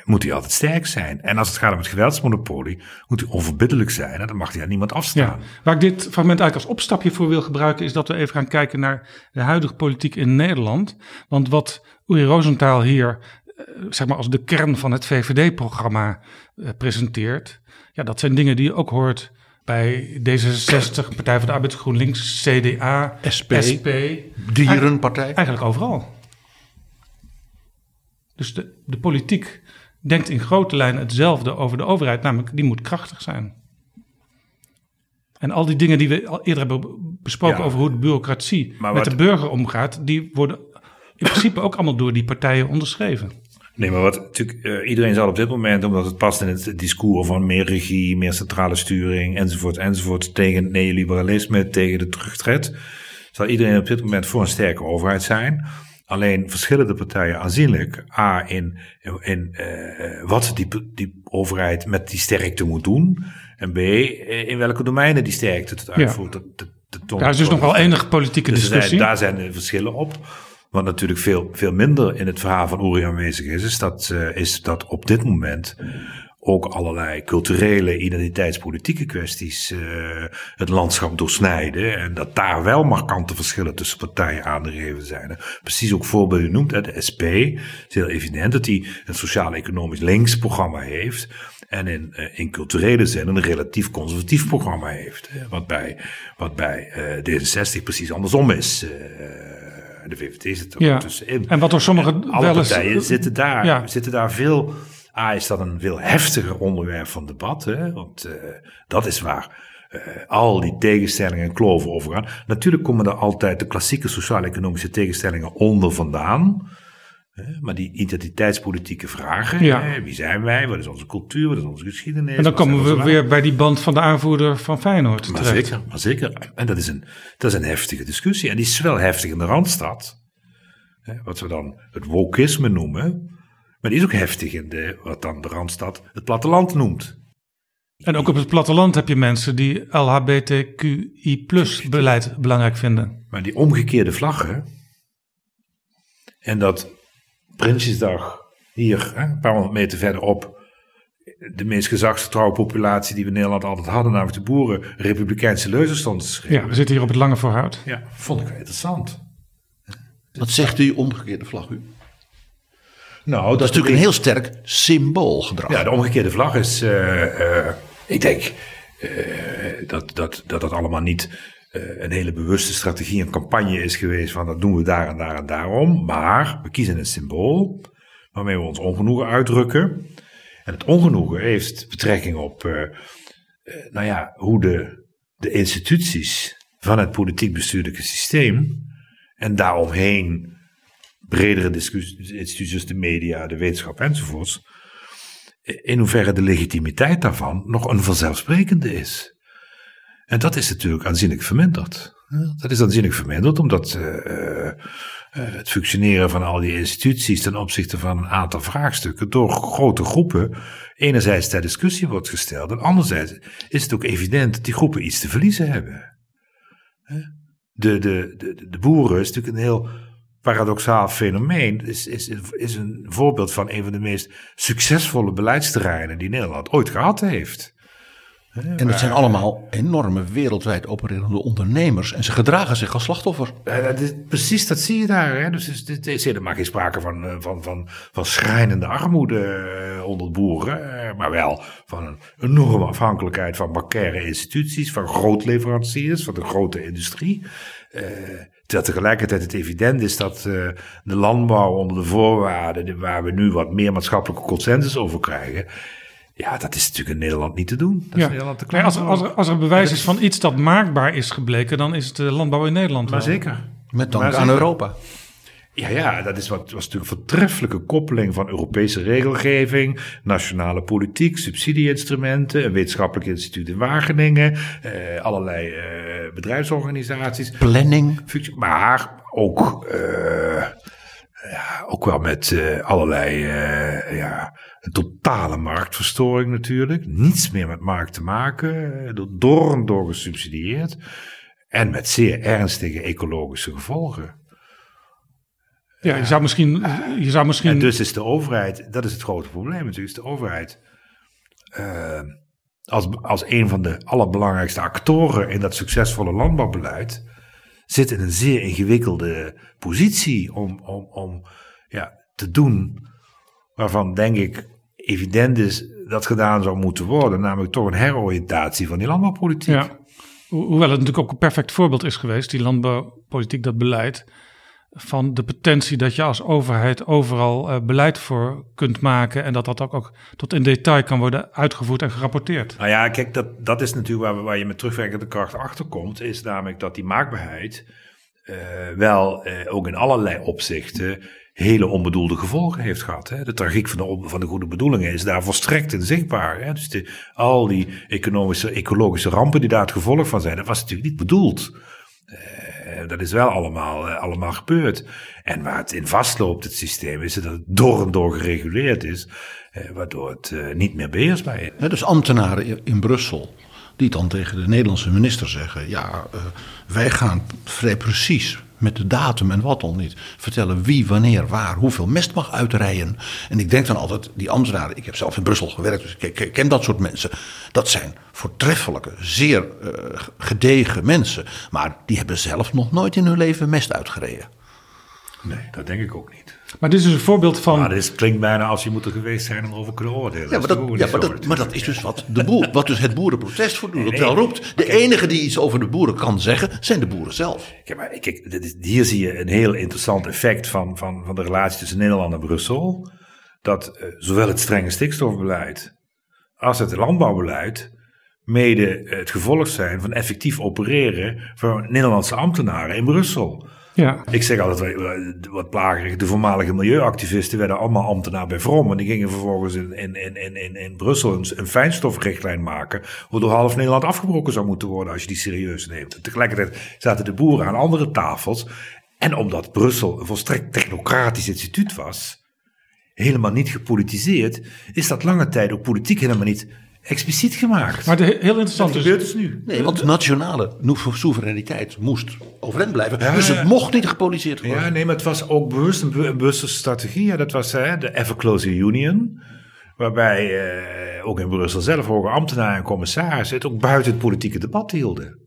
moet hij altijd sterk zijn. En als het gaat om het geweldsmonopolie, moet hij onverbiddelijk zijn. En dan mag hij aan niemand afstaan. Ja, waar ik dit fragment eigenlijk als opstapje voor wil gebruiken, is dat we even gaan kijken naar de huidige politiek in Nederland. Want wat Uri Rosenthal hier zeg maar als de kern van het VVD-programma uh, presenteert. Ja, dat zijn dingen die je ook hoort bij D66, Partij van de Arbeid, GroenLinks, CDA, SP, SP Dierenpartij. Eigenlijk overal. Dus de, de politiek denkt in grote lijnen hetzelfde over de overheid, namelijk die moet krachtig zijn. En al die dingen die we al eerder hebben besproken over hoe de bureaucratie met de burger omgaat, die worden in principe ook allemaal door die partijen onderschreven. Nee, maar wat natuurlijk uh, iedereen zal op dit moment, omdat het past in het discours van meer regie, meer centrale sturing, enzovoort, enzovoort, tegen het neoliberalisme, tegen de terugtred, zal iedereen op dit moment voor een sterke overheid zijn. Alleen verschillen de partijen aanzienlijk. A, in, in uh, wat die, die overheid met die sterkte moet doen. En B, in welke domeinen die sterkte het uitvoert. Ja. Dat, dat, Daar is dus nog wel enige politieke dus discussie. Daar zijn er verschillen op. Wat natuurlijk veel, veel minder in het verhaal van Uri aanwezig is, is dat, uh, is dat op dit moment ook allerlei culturele, identiteitspolitieke kwesties uh, het landschap doorsnijden. En dat daar wel markante verschillen tussen partijen aangegeven zijn. Precies ook voorbeelden noemt, de SP. Het is heel evident dat die een sociaal-economisch links programma heeft. En in, uh, in culturele zin een relatief conservatief programma heeft. Wat bij, wat bij uh, D66 precies andersom is de VVD zit er ja. tussenin. En wat er sommige en alle partijen zitten daar, ja. zitten daar veel. A is dat een veel heftiger onderwerp van debat, hè? want uh, dat is waar. Uh, al die tegenstellingen en kloven over gaan. Natuurlijk komen er altijd de klassieke sociaal-economische tegenstellingen onder vandaan. Maar die identiteitspolitieke vragen, ja. hè, wie zijn wij, wat is onze cultuur, wat is onze geschiedenis. En dan komen we weer bij die band van de aanvoerder van Feyenoord maar Zeker, maar zeker. En dat is, een, dat is een heftige discussie. En die is wel heftig in de Randstad. Hè, wat we dan het wokisme noemen. Maar die is ook heftig in de, wat dan de Randstad het platteland noemt. En ook op het platteland heb je mensen die LHBTQI beleid belangrijk vinden. Maar die omgekeerde vlaggen... En dat Prinsjesdag, hier, een paar honderd meter verderop, de meest gezagsgetrouwe populatie die we in Nederland altijd hadden, namelijk de boeren, republikeinse leuzen stonden te schrijven. Ja, we zitten hier op het Lange Voorhout. Ja, vond ik wel interessant. Wat zegt u omgekeerde vlag u? Nou, dat, is natuurlijk een heel sterk symboolgedrag. Ja, de omgekeerde vlag is, uh, uh, ik denk uh, dat, dat, dat dat allemaal niet uh, een hele bewuste strategie en campagne is geweest van dat doen we daar en daar en daarom. Maar we kiezen een symbool waarmee we ons ongenoegen uitdrukken. En het ongenoegen heeft betrekking op, uh, nou ja, hoe de, de instituties van het politiek bestuurlijke systeem en daaromheen bredere instituties, de media, de wetenschap enzovoorts, in hoeverre de legitimiteit daarvan nog een vanzelfsprekende is. En dat is natuurlijk aanzienlijk verminderd. Dat is aanzienlijk verminderd omdat uh, het functioneren van al die instituties ten opzichte van een aantal vraagstukken door grote groepen enerzijds ter discussie wordt gesteld en anderzijds is het ook evident dat die groepen iets te verliezen hebben. De, de, de, de boeren is natuurlijk een heel paradoxaal fenomeen. Is, is, is een voorbeeld van een van de meest succesvolle beleidsterreinen die Nederland ooit gehad heeft. En het zijn allemaal enorme wereldwijd opererende ondernemers. En ze gedragen zich als slachtoffer. precies, dat zie je daar. Hè? Dus er is helemaal geen sprake van, eh, van, van, van schrijnende armoede eh, onder boeren. Eh, maar wel van een enorme afhankelijkheid van bankaire instituties, van grootleveranciers, van de grote industrie. terwijl tegelijkertijd het evident is dat de landbouw onder de voorwaarden waar we nu wat meer maatschappelijke consensus over krijgen ja, dat is natuurlijk in Nederland niet te doen. Dat ja. Nederland te als, er, als, er, als er bewijs is van iets dat maakbaar is gebleken, dan is het de landbouw in Nederland. Maar zeker. Met dank aan Europa. Ja, ja, dat is wat, was natuurlijk een voortreffelijke koppeling van Europese regelgeving, nationale politiek, subsidieinstrumenten, een wetenschappelijk instituut in Wageningen, eh, allerlei eh, bedrijfsorganisaties. Planning. Maar ook, eh, ja, ook wel met eh, allerlei eh, ja, een totale marktverstoring natuurlijk. Niets meer met markt te maken. Door en door gesubsidieerd. En met zeer ernstige ecologische gevolgen. Ja, je zou misschien. Je zou misschien... En dus is de overheid, dat is het grote probleem natuurlijk, is de overheid. Uh, als, als een van de allerbelangrijkste actoren in dat succesvolle landbouwbeleid. zit in een zeer ingewikkelde positie om, om, om ja, te doen waarvan denk ik evident is dat gedaan zou moeten worden. Namelijk toch een heroriëntatie van die landbouwpolitiek. Ja. Hoewel het natuurlijk ook een perfect voorbeeld is geweest, die landbouwpolitiek, dat beleid. Van de potentie dat je als overheid overal uh, beleid voor kunt maken. En dat dat ook, ook tot in detail kan worden uitgevoerd en gerapporteerd. Nou ja, kijk, dat, dat is natuurlijk waar, waar je met terugwerkende kracht achter komt. Is namelijk dat die maakbaarheid uh, wel uh, ook in allerlei opzichten hele onbedoelde gevolgen heeft gehad. Hè. De tragiek van de, van de goede bedoelingen is daar volstrekt in zichtbaar. Hè. Dus al die economische, ecologische rampen die daar het gevolg van zijn, dat was natuurlijk niet bedoeld. Uh, dat is wel allemaal, uh, allemaal gebeurd. En waar het in vastloopt, het systeem, is dat het door en door gereguleerd is, uh, waardoor het niet meer beheersbaar is. dus ambtenaren in Brussel, die dan tegen de Nederlandse minister zeggen: ja, wij gaan vrij precies met de datum en wat al niet. Vertellen wie, wanneer, waar, hoeveel mest mag uitrijden. En ik denk dan altijd, die ambtenaren, ik heb zelf in Brussel gewerkt, dus ik ken dat soort mensen. Dat zijn voortreffelijke, zeer uh, gedegen mensen. Maar die hebben zelf nog nooit in hun leven mest uitgereden. Nee, dat denk ik ook niet. Maar dit is een voorbeeld van. Maar dit klinkt bijna als je moet er geweest zijn om over kunnen oordelen. Ja, maar dat, ja, maar dat, maar dat is dus wat, de boer, wat dus het boerenprotest voortdurend nee, nee, wel roept. De enige die iets over de boeren kan zeggen, zijn de boeren zelf. Kijk, maar kijk, dit is, hier zie je een heel interessant effect van, van, van de relatie tussen Nederland en Brussel. Dat uh, zowel het strenge stikstofbeleid als het landbouwbeleid mede het gevolg zijn van effectief opereren van Nederlandse ambtenaren in Brussel. Ja. Ik zeg altijd wat plagerig. De voormalige milieuactivisten werden allemaal ambtenaar bij Vrom. En die gingen vervolgens in, in, in, in, in Brussel een, een fijnstofrichtlijn maken. Waardoor half Nederland afgebroken zou moeten worden als je die serieus neemt. tegelijkertijd zaten de boeren aan andere tafels. En omdat Brussel een volstrekt technocratisch instituut was. Helemaal niet gepolitiseerd. Is dat lange tijd ook politiek helemaal niet expliciet gemaakt. Maar de, heel interessant dat gebeurt dus nu. Nee, want nationale soevereiniteit moest overeind blijven. dus het mocht niet gepoliceerd worden. Ja, nee, maar het was ook bewust een, bewuste strategie. Ja, dat was hè, de Ever Closer Union. Waarbij eh, ook in Brussel zelf hoge ambtenaren en commissarissen het ook buiten het politieke debat hielden.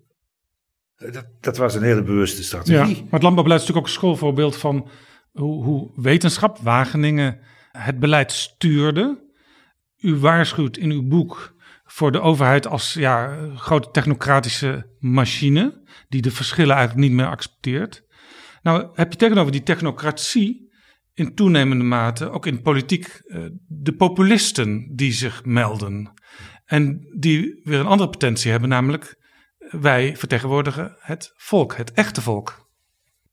Dat, dat was een hele bewuste strategie. Ja, maar het landbouwbeleid is natuurlijk ook een schoolvoorbeeld van hoe, hoe wetenschap, Wageningen, het beleid stuurde u waarschuwt in uw boek voor de overheid als ja, grote technocratische machine, die de verschillen eigenlijk niet meer accepteert. Nou, heb je tegenover die technocratie in toenemende mate, ook in politiek, uh, de populisten die zich melden. En die weer een andere potentie hebben, namelijk wij vertegenwoordigen het volk, het echte volk.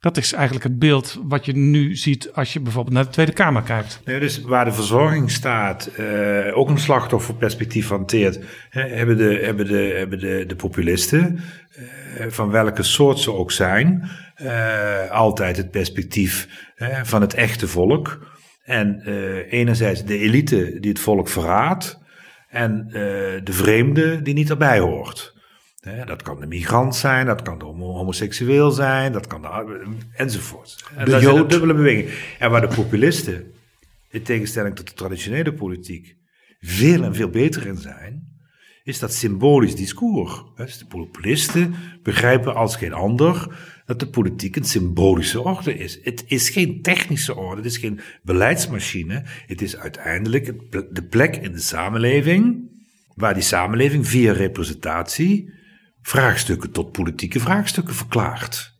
Dat is eigenlijk het beeld wat je nu ziet als je bijvoorbeeld naar de Tweede Kamer kijkt. Nee, dus waar de verzorgingsstaat uh, ook een slachtofferperspectief hanteert, hè, hebben, de, hebben, de, hebben de, de populisten, uh, van welke soort ze ook zijn, uh, altijd het perspectief van het echte volk. En enerzijds de elite die het volk verraadt, en de vreemde die niet erbij hoort dat kan de migrant zijn, dat kan de homoseksueel zijn, dat kan de, enzovoort. En de dat Jood. een dubbele beweging. En waar de populisten, in tegenstelling tot de traditionele politiek, veel en veel beter in zijn, is dat symbolisch discours. Dus de populisten begrijpen als geen ander dat de politiek een symbolische orde is. Het is geen technische orde, het is geen beleidsmachine. Het is uiteindelijk de plek in de samenleving waar die samenleving via representatie vraagstukken tot politieke vraagstukken verklaart.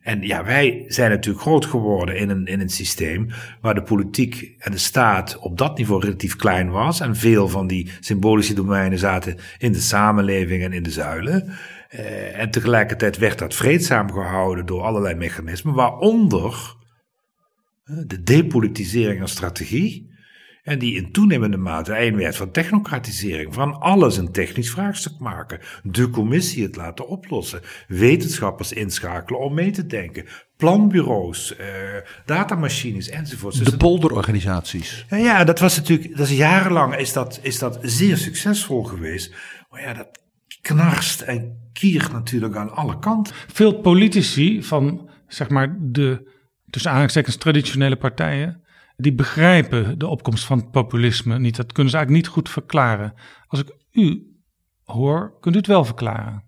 En ja, wij zijn natuurlijk groot geworden in een, in een systeem waar de politiek en de staat op dat niveau relatief klein was. En veel van die symbolische domeinen zaten in de samenleving en in de zuilen. Eh, en tegelijkertijd werd dat vreedzaam gehouden door allerlei mechanismen, waaronder eh, de depolitisering als strategie. En die in toenemende mate een werd van technocratisering. Van alles een technisch vraagstuk maken. De commissie het laten oplossen. Wetenschappers inschakelen om mee te denken. Planbureaus, eh, datamachines enzovoort. Dus de polderorganisaties. Ja, ja, dat was natuurlijk, dat is jarenlang is dat, is dat zeer succesvol geweest. Maar ja, dat knarst en kiert natuurlijk aan alle kanten. Veel politici van, zeg maar, de tussen aanhalingstekens traditionele partijen die begrijpen de opkomst van het populisme niet. Dat kunnen ze eigenlijk niet goed verklaren. Als ik u hoor, kunt u het wel verklaren.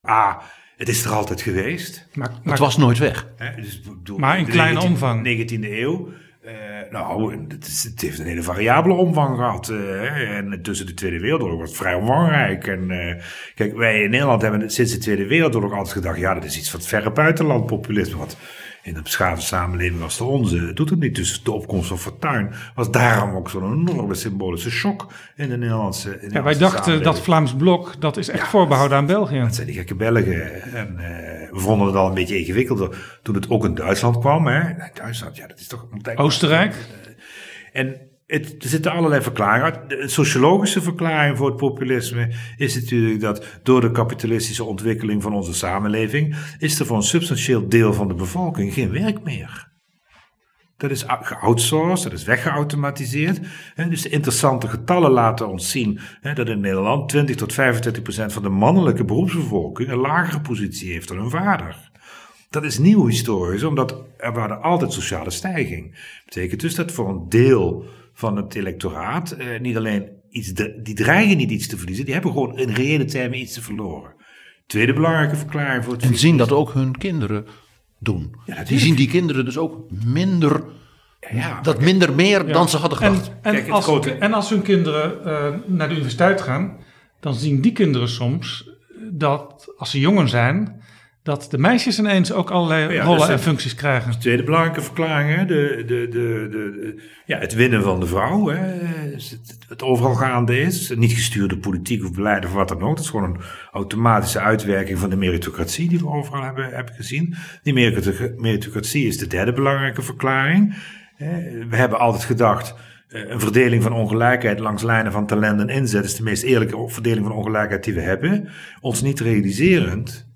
Ah, het is er altijd geweest. Maar, het was nooit weg. dus, maar in kleine omvang. 19e eeuw. Uh, nou, het, het, heeft een hele variabele omvang gehad. Uh, en tussen de Tweede Wereldoorlog was het vrij omvangrijk. En uh, kijk, wij in Nederland hebben sinds de Tweede Wereldoorlog altijd gedacht: ja, dat is iets van het verre buitenland populisme. Wat in een beschaafde samenleving als de onze doet het niet. Dus de opkomst van Fortuyn was daarom ook zo'n enorme symbolische shock in de Nederlandse. In ja, wij dachten dat Vlaams blok, dat is echt voorbehouden aan België. Dat zijn die gekke Belgen. En uh, we vonden het al een beetje ingewikkeld toen het ook in Duitsland kwam. Hè. Duitsland, ja, dat is toch. Oostenrijk. En het, er zitten allerlei verklaringen. De sociologische verklaring voor het populisme is natuurlijk dat door de kapitalistische ontwikkeling van onze samenleving is er voor een substantieel deel van de bevolking geen werk meer. Dat is geoutsourced, dat is weggeautomatiseerd. Dus interessante getallen laten ons zien dat in Nederland 20 tot 25 procent van de mannelijke beroepsbevolking een lagere positie heeft dan hun vader. Dat is nieuw historisch, omdat er waren altijd sociale stijging. Dat betekent dus dat voor een deel van het electoraat eh, niet alleen iets, die dreigen niet iets te verliezen, die hebben gewoon in reële termen iets te verloren. Tweede belangrijke verklaring voor het. En zien dat ook hun kinderen doen. Ja, die zien die kinderen dus ook minder. Ja, dat minder meer dan ze hadden gedacht. En, en, als, en als, hun kinderen uh, naar de universiteit gaan, dan zien die kinderen soms dat als ze jonger zijn, dat de meisjes ineens ook allerlei rollen en functies krijgen. De tweede belangrijke verklaring, hè? De, de, de, de, ja, het winnen van de vrouw. Hè? Het, het, overal gaande is. Niet gestuurde politiek of beleid of wat dan ook. Dat is gewoon een automatische uitwerking van de meritocratie die we overal hebben, hebben gezien. Die meritocratie is de derde belangrijke verklaring. We hebben altijd gedacht eh, een verdeling van ongelijkheid langs lijnen van talent en inzet is de meest eerlijke verdeling van ongelijkheid die we hebben. Ons niet realiserend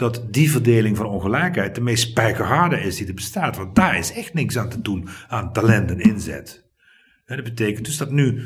dat die verdeling van ongelijkheid de meest spijkerharde is die er bestaat. Want daar is echt niks aan te doen aan talent en inzet. dat betekent dus dat nu uh,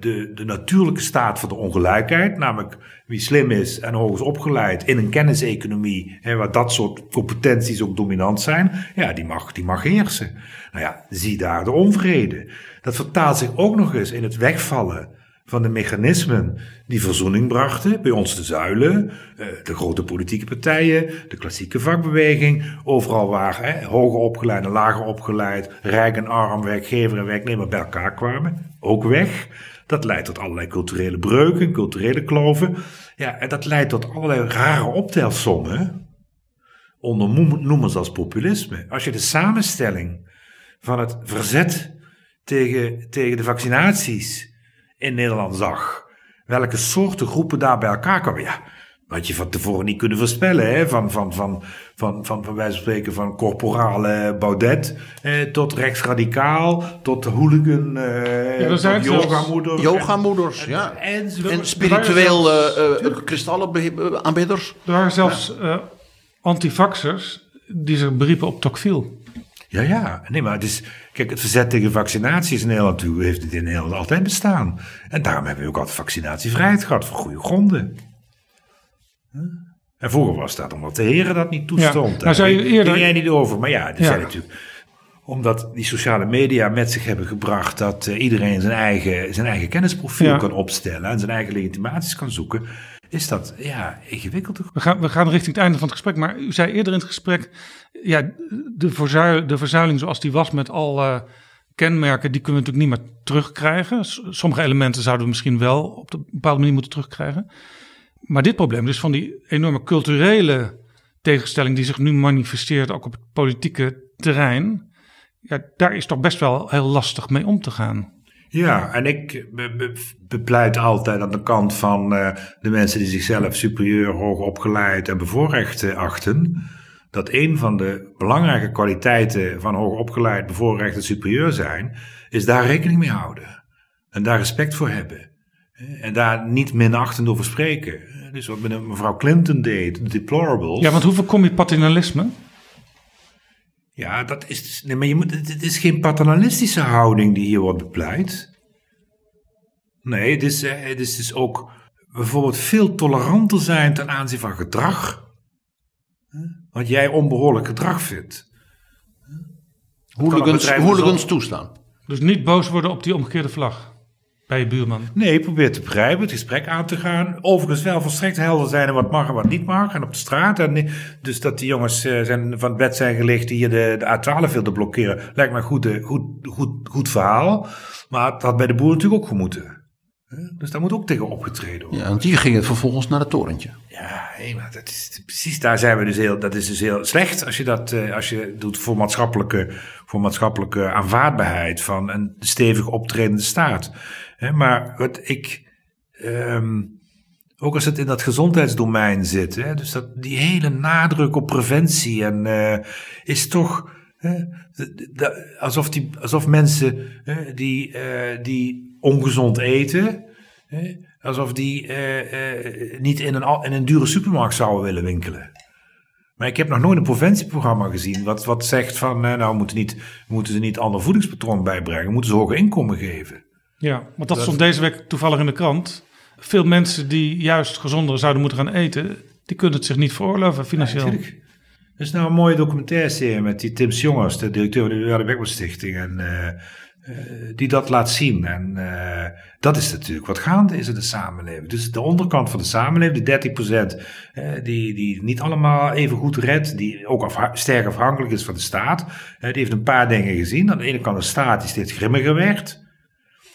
de, de natuurlijke staat van de ongelijkheid, namelijk wie slim is en hoog is opgeleid in een kenniseconomie, hè, waar dat soort competenties ook dominant zijn, ja, die mag, die mag heersen. Nou ja, zie daar de onvrede. Dat vertaalt zich ook nog eens in het wegvallen van de mechanismen die verzoening brachten, bij ons de zuilen, eh, de grote politieke partijen, de klassieke vakbeweging, overal waar hè, hoger opgeleid en lager opgeleid, rijk en arm, werkgever en werknemer bij elkaar kwamen, ook weg. Dat leidt tot allerlei culturele breuken, culturele kloven. Ja, en dat leidt tot allerlei rare optelsommen onder noemers als populisme. Als je de samenstelling van het verzet tegen, tegen de vaccinaties in Nederland zag. Welke soorten groepen daar bij elkaar kwamen. Ja, had je van tevoren niet kunnen voorspellen. Hè? Van, van, van, van, van, van wijze van spreken van corporale Baudet eh, tot rechtsradicaal, tot hooligan, eh, Ja, tot yogamoeders. Yogamoeders, ja. En, en, En spiritueel eh, eh, kristallenaanbidders. Er waren zelfs eh antivaxers die zich beriepen op Tocqueville. Ja, ja. Nee, maar het is... Kijk, het verzet tegen vaccinaties in Nederland heeft het in Nederland altijd bestaan. En daarom hebben we ook altijd vaccinatievrijheid gehad voor goede gronden. Huh? En vroeger was dat omdat de heren dat niet toestond. Ja, nou zou je eerder- ging jij niet over. Maar ja, er Ja. zijn natuurlijk... Omdat die sociale media met zich hebben gebracht dat eh, iedereen zijn eigen, zijn eigen kennisprofiel Ja. kan opstellen en zijn eigen legitimaties kan zoeken, is dat ja, ingewikkeld. We gaan, we gaan richting het einde van het gesprek, maar u zei eerder in het gesprek, ja, de, verzuil, de verzuiling zoals die was met alle kenmerken, die kunnen we natuurlijk niet meer terugkrijgen. Sommige elementen zouden we misschien wel op een bepaalde manier moeten terugkrijgen. Maar dit probleem, dus van die enorme culturele tegenstelling die zich nu manifesteert, ook op het politieke terrein, ja, daar is toch best wel heel lastig mee om te gaan. Ja, en ik be- be- bepleit altijd aan de kant van eh, de mensen die zichzelf superieur, hoog opgeleid en bevoorrecht eh, achten. Dat een van de belangrijke kwaliteiten van hoog opgeleid, bevoorrecht en superieur zijn, is daar rekening mee houden. En daar respect voor hebben. En daar niet minachtend over spreken. Dus wat mevrouw Clinton deed, de deplorables. Ja, want hoe voorkom je paternalisme? Ja, dat is, dus- nee, maar je moet, het is geen paternalistische houding die hier wordt bepleit. Nee, het is, eh, het is dus ook bijvoorbeeld veel toleranter zijn ten aanzien van gedrag. Hè? Wat jij onbehoorlijk gedrag vindt. Hooligans, hooligans dus toestaan. Dus niet boos worden op die omgekeerde vlag bij je buurman. Nee, probeer te begrijpen, het gesprek aan te gaan. Overigens wel volstrekt helder zijn en wat mag en wat niet mag. En op de straat. En, dus dat die jongens eh, zijn, van het bed zijn gelicht die hier de, de A12 wilden blokkeren. Lijkt me een goed, goed, goed, goed verhaal. Maar het had bij de boeren natuurlijk ook gemoeten. Dus daar moet ook tegen opgetreden worden. Ja, want die gingen vervolgens naar het torentje. Ja, hé, maar dat is precies daar zijn we dus heel. Dat is dus heel slecht als je dat eh, als je doet voor maatschappelijke, voor maatschappelijke aanvaardbaarheid van een stevig optredende staat. Maar wat ik. ehm, ook als het in dat gezondheidsdomein zit, hè, dus dat, die hele nadruk op preventie en eh, is toch hè, alsof, die, alsof mensen hè, die, eh, die ongezond eten, hè, alsof die eh, niet in een, in een dure supermarkt zouden willen winkelen. Maar ik heb nog nooit een preventieprogramma gezien wat, wat zegt van, nou moeten, niet, moeten ze niet ander voedingspatroon bijbrengen, moeten ze hoger inkomen geven. Ja, want dat stond deze week toevallig in de krant. Veel mensen die juist gezonder zouden moeten gaan eten, die kunnen het zich niet veroorloven financieel. Natuurlijk. Er is nou een mooie documentaire serie met die Tim Jongers, de directeur van de Beckman Stichting, en, eh, eh, die dat laat zien. En eh, dat is natuurlijk wat gaande is in de samenleving. Dus de onderkant van de samenleving, de 30%, eh, die, die niet allemaal even goed redt, die ook afha- sterk afhankelijk is van de staat, die heeft een paar dingen gezien. Aan de ene kant de staat die steeds grimmiger werd.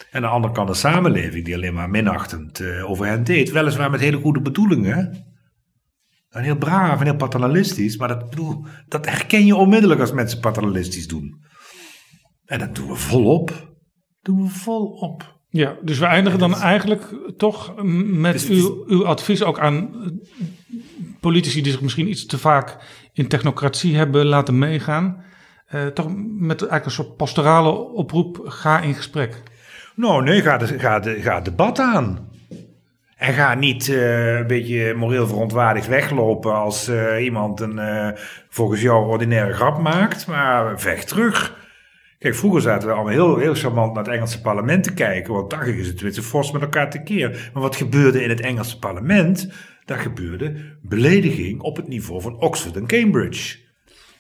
En aan de andere kant de samenleving die alleen maar minachtend eh, over hen deed. Weliswaar met hele goede bedoelingen. En heel braaf en heel paternalistisch. Maar dat, bedoel, dat herken je onmiddellijk als mensen paternalistisch doen. En dat doen we volop. Doen we volop. Ja, dus we eindigen dan eigenlijk toch met Dus- uw, uw advies ook aan eh, politici die zich misschien iets te vaak in technocratie hebben laten meegaan. Eh, toch met eigenlijk een soort pastorale oproep, ga in gesprek. Nou, nee, ga, de, ga, de, ga het debat aan. En ga niet eh, een beetje moreel verontwaardigd weglopen als eh, iemand een eh, volgens jou ordinaire grap maakt, maar vecht terug. Kijk, vroeger zaten we allemaal heel, heel charmant naar het Engelse parlement te kijken, want daar gingen ze tenminste fors met elkaar tekeer. Maar wat gebeurde in het Engelse parlement? Daar gebeurde belediging op het niveau van Oxford en Cambridge.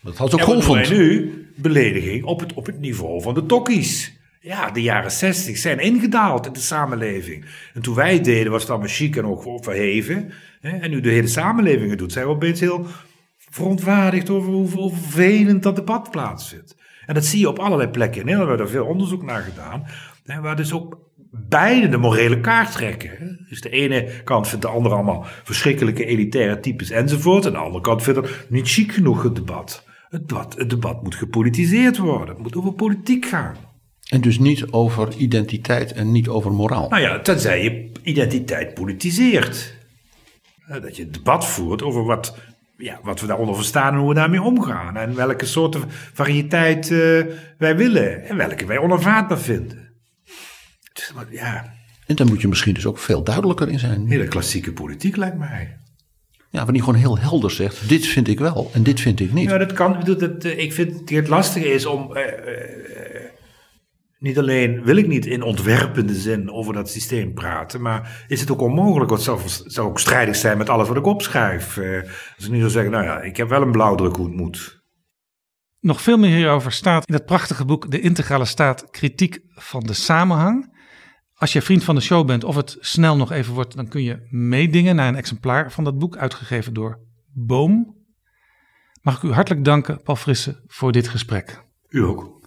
Dat had ook En golvend. wij nu? Belediging op het, op het niveau van de tokkies. Ja, de jaren zestig zijn ingedaald in de samenleving. En toen wij deden was het allemaal chic en ook verheven. Hè? En nu de hele samenleving het doet, zijn we opeens heel verontwaardigd over hoe, vervelend dat debat plaatsvindt. En dat zie je op allerlei plekken. In Nederland hebben we er veel onderzoek naar gedaan. Hè, waar dus ook beide de morele kaart trekken. Dus de ene kant vindt de andere allemaal verschrikkelijke elitaire types enzovoort. En de andere kant vindt het niet chic genoeg het debat. Het debat, het debat moet gepolitiseerd worden. Het moet over politiek gaan. En dus niet over identiteit en niet over moraal. Nou ja, tenzij je identiteit politiseert. Eh, Dat je het debat voert over wat, ja, wat we daaronder verstaan en hoe we daarmee omgaan. En welke soorten variëteit eh, wij willen en welke wij onaanvaardbaar vinden. Dus, maar ja, En daar moet je misschien dus ook veel duidelijker in zijn. hele klassieke politiek lijkt mij. Ja, wanneer je gewoon heel helder zegt: dit vind ik wel en dit vind ik niet. Ja, dat kan. Ik bedoel, dat, eh, ik vind het lastige is om. Niet alleen wil ik niet in ontwerpende zin over dat systeem praten, maar is het ook onmogelijk? Want het zou, ook strijdig zijn met alles wat ik opschrijf. Eh, als ik nu zou zeggen, nou ja, ik heb wel een blauwdruk hoe het moet. Nog veel meer hierover staat in het prachtige boek De Integrale Staat Kritiek van de Samenhang. Als je vriend van de show bent of het snel nog even wordt, dan kun je meedingen naar een exemplaar van dat boek, uitgegeven door Boom. Mag ik u hartelijk danken, Paul Frisse, voor dit gesprek. U ook.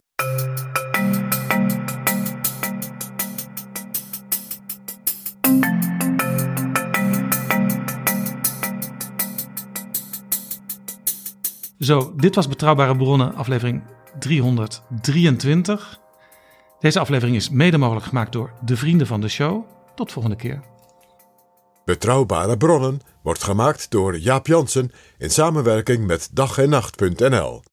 Zo, dit was Betrouwbare Bronnen, aflevering 323. Deze aflevering is mede mogelijk gemaakt door de vrienden van de show. Tot volgende keer. Betrouwbare bronnen wordt gemaakt door Jaap Jansen in samenwerking met dag en nacht.nl.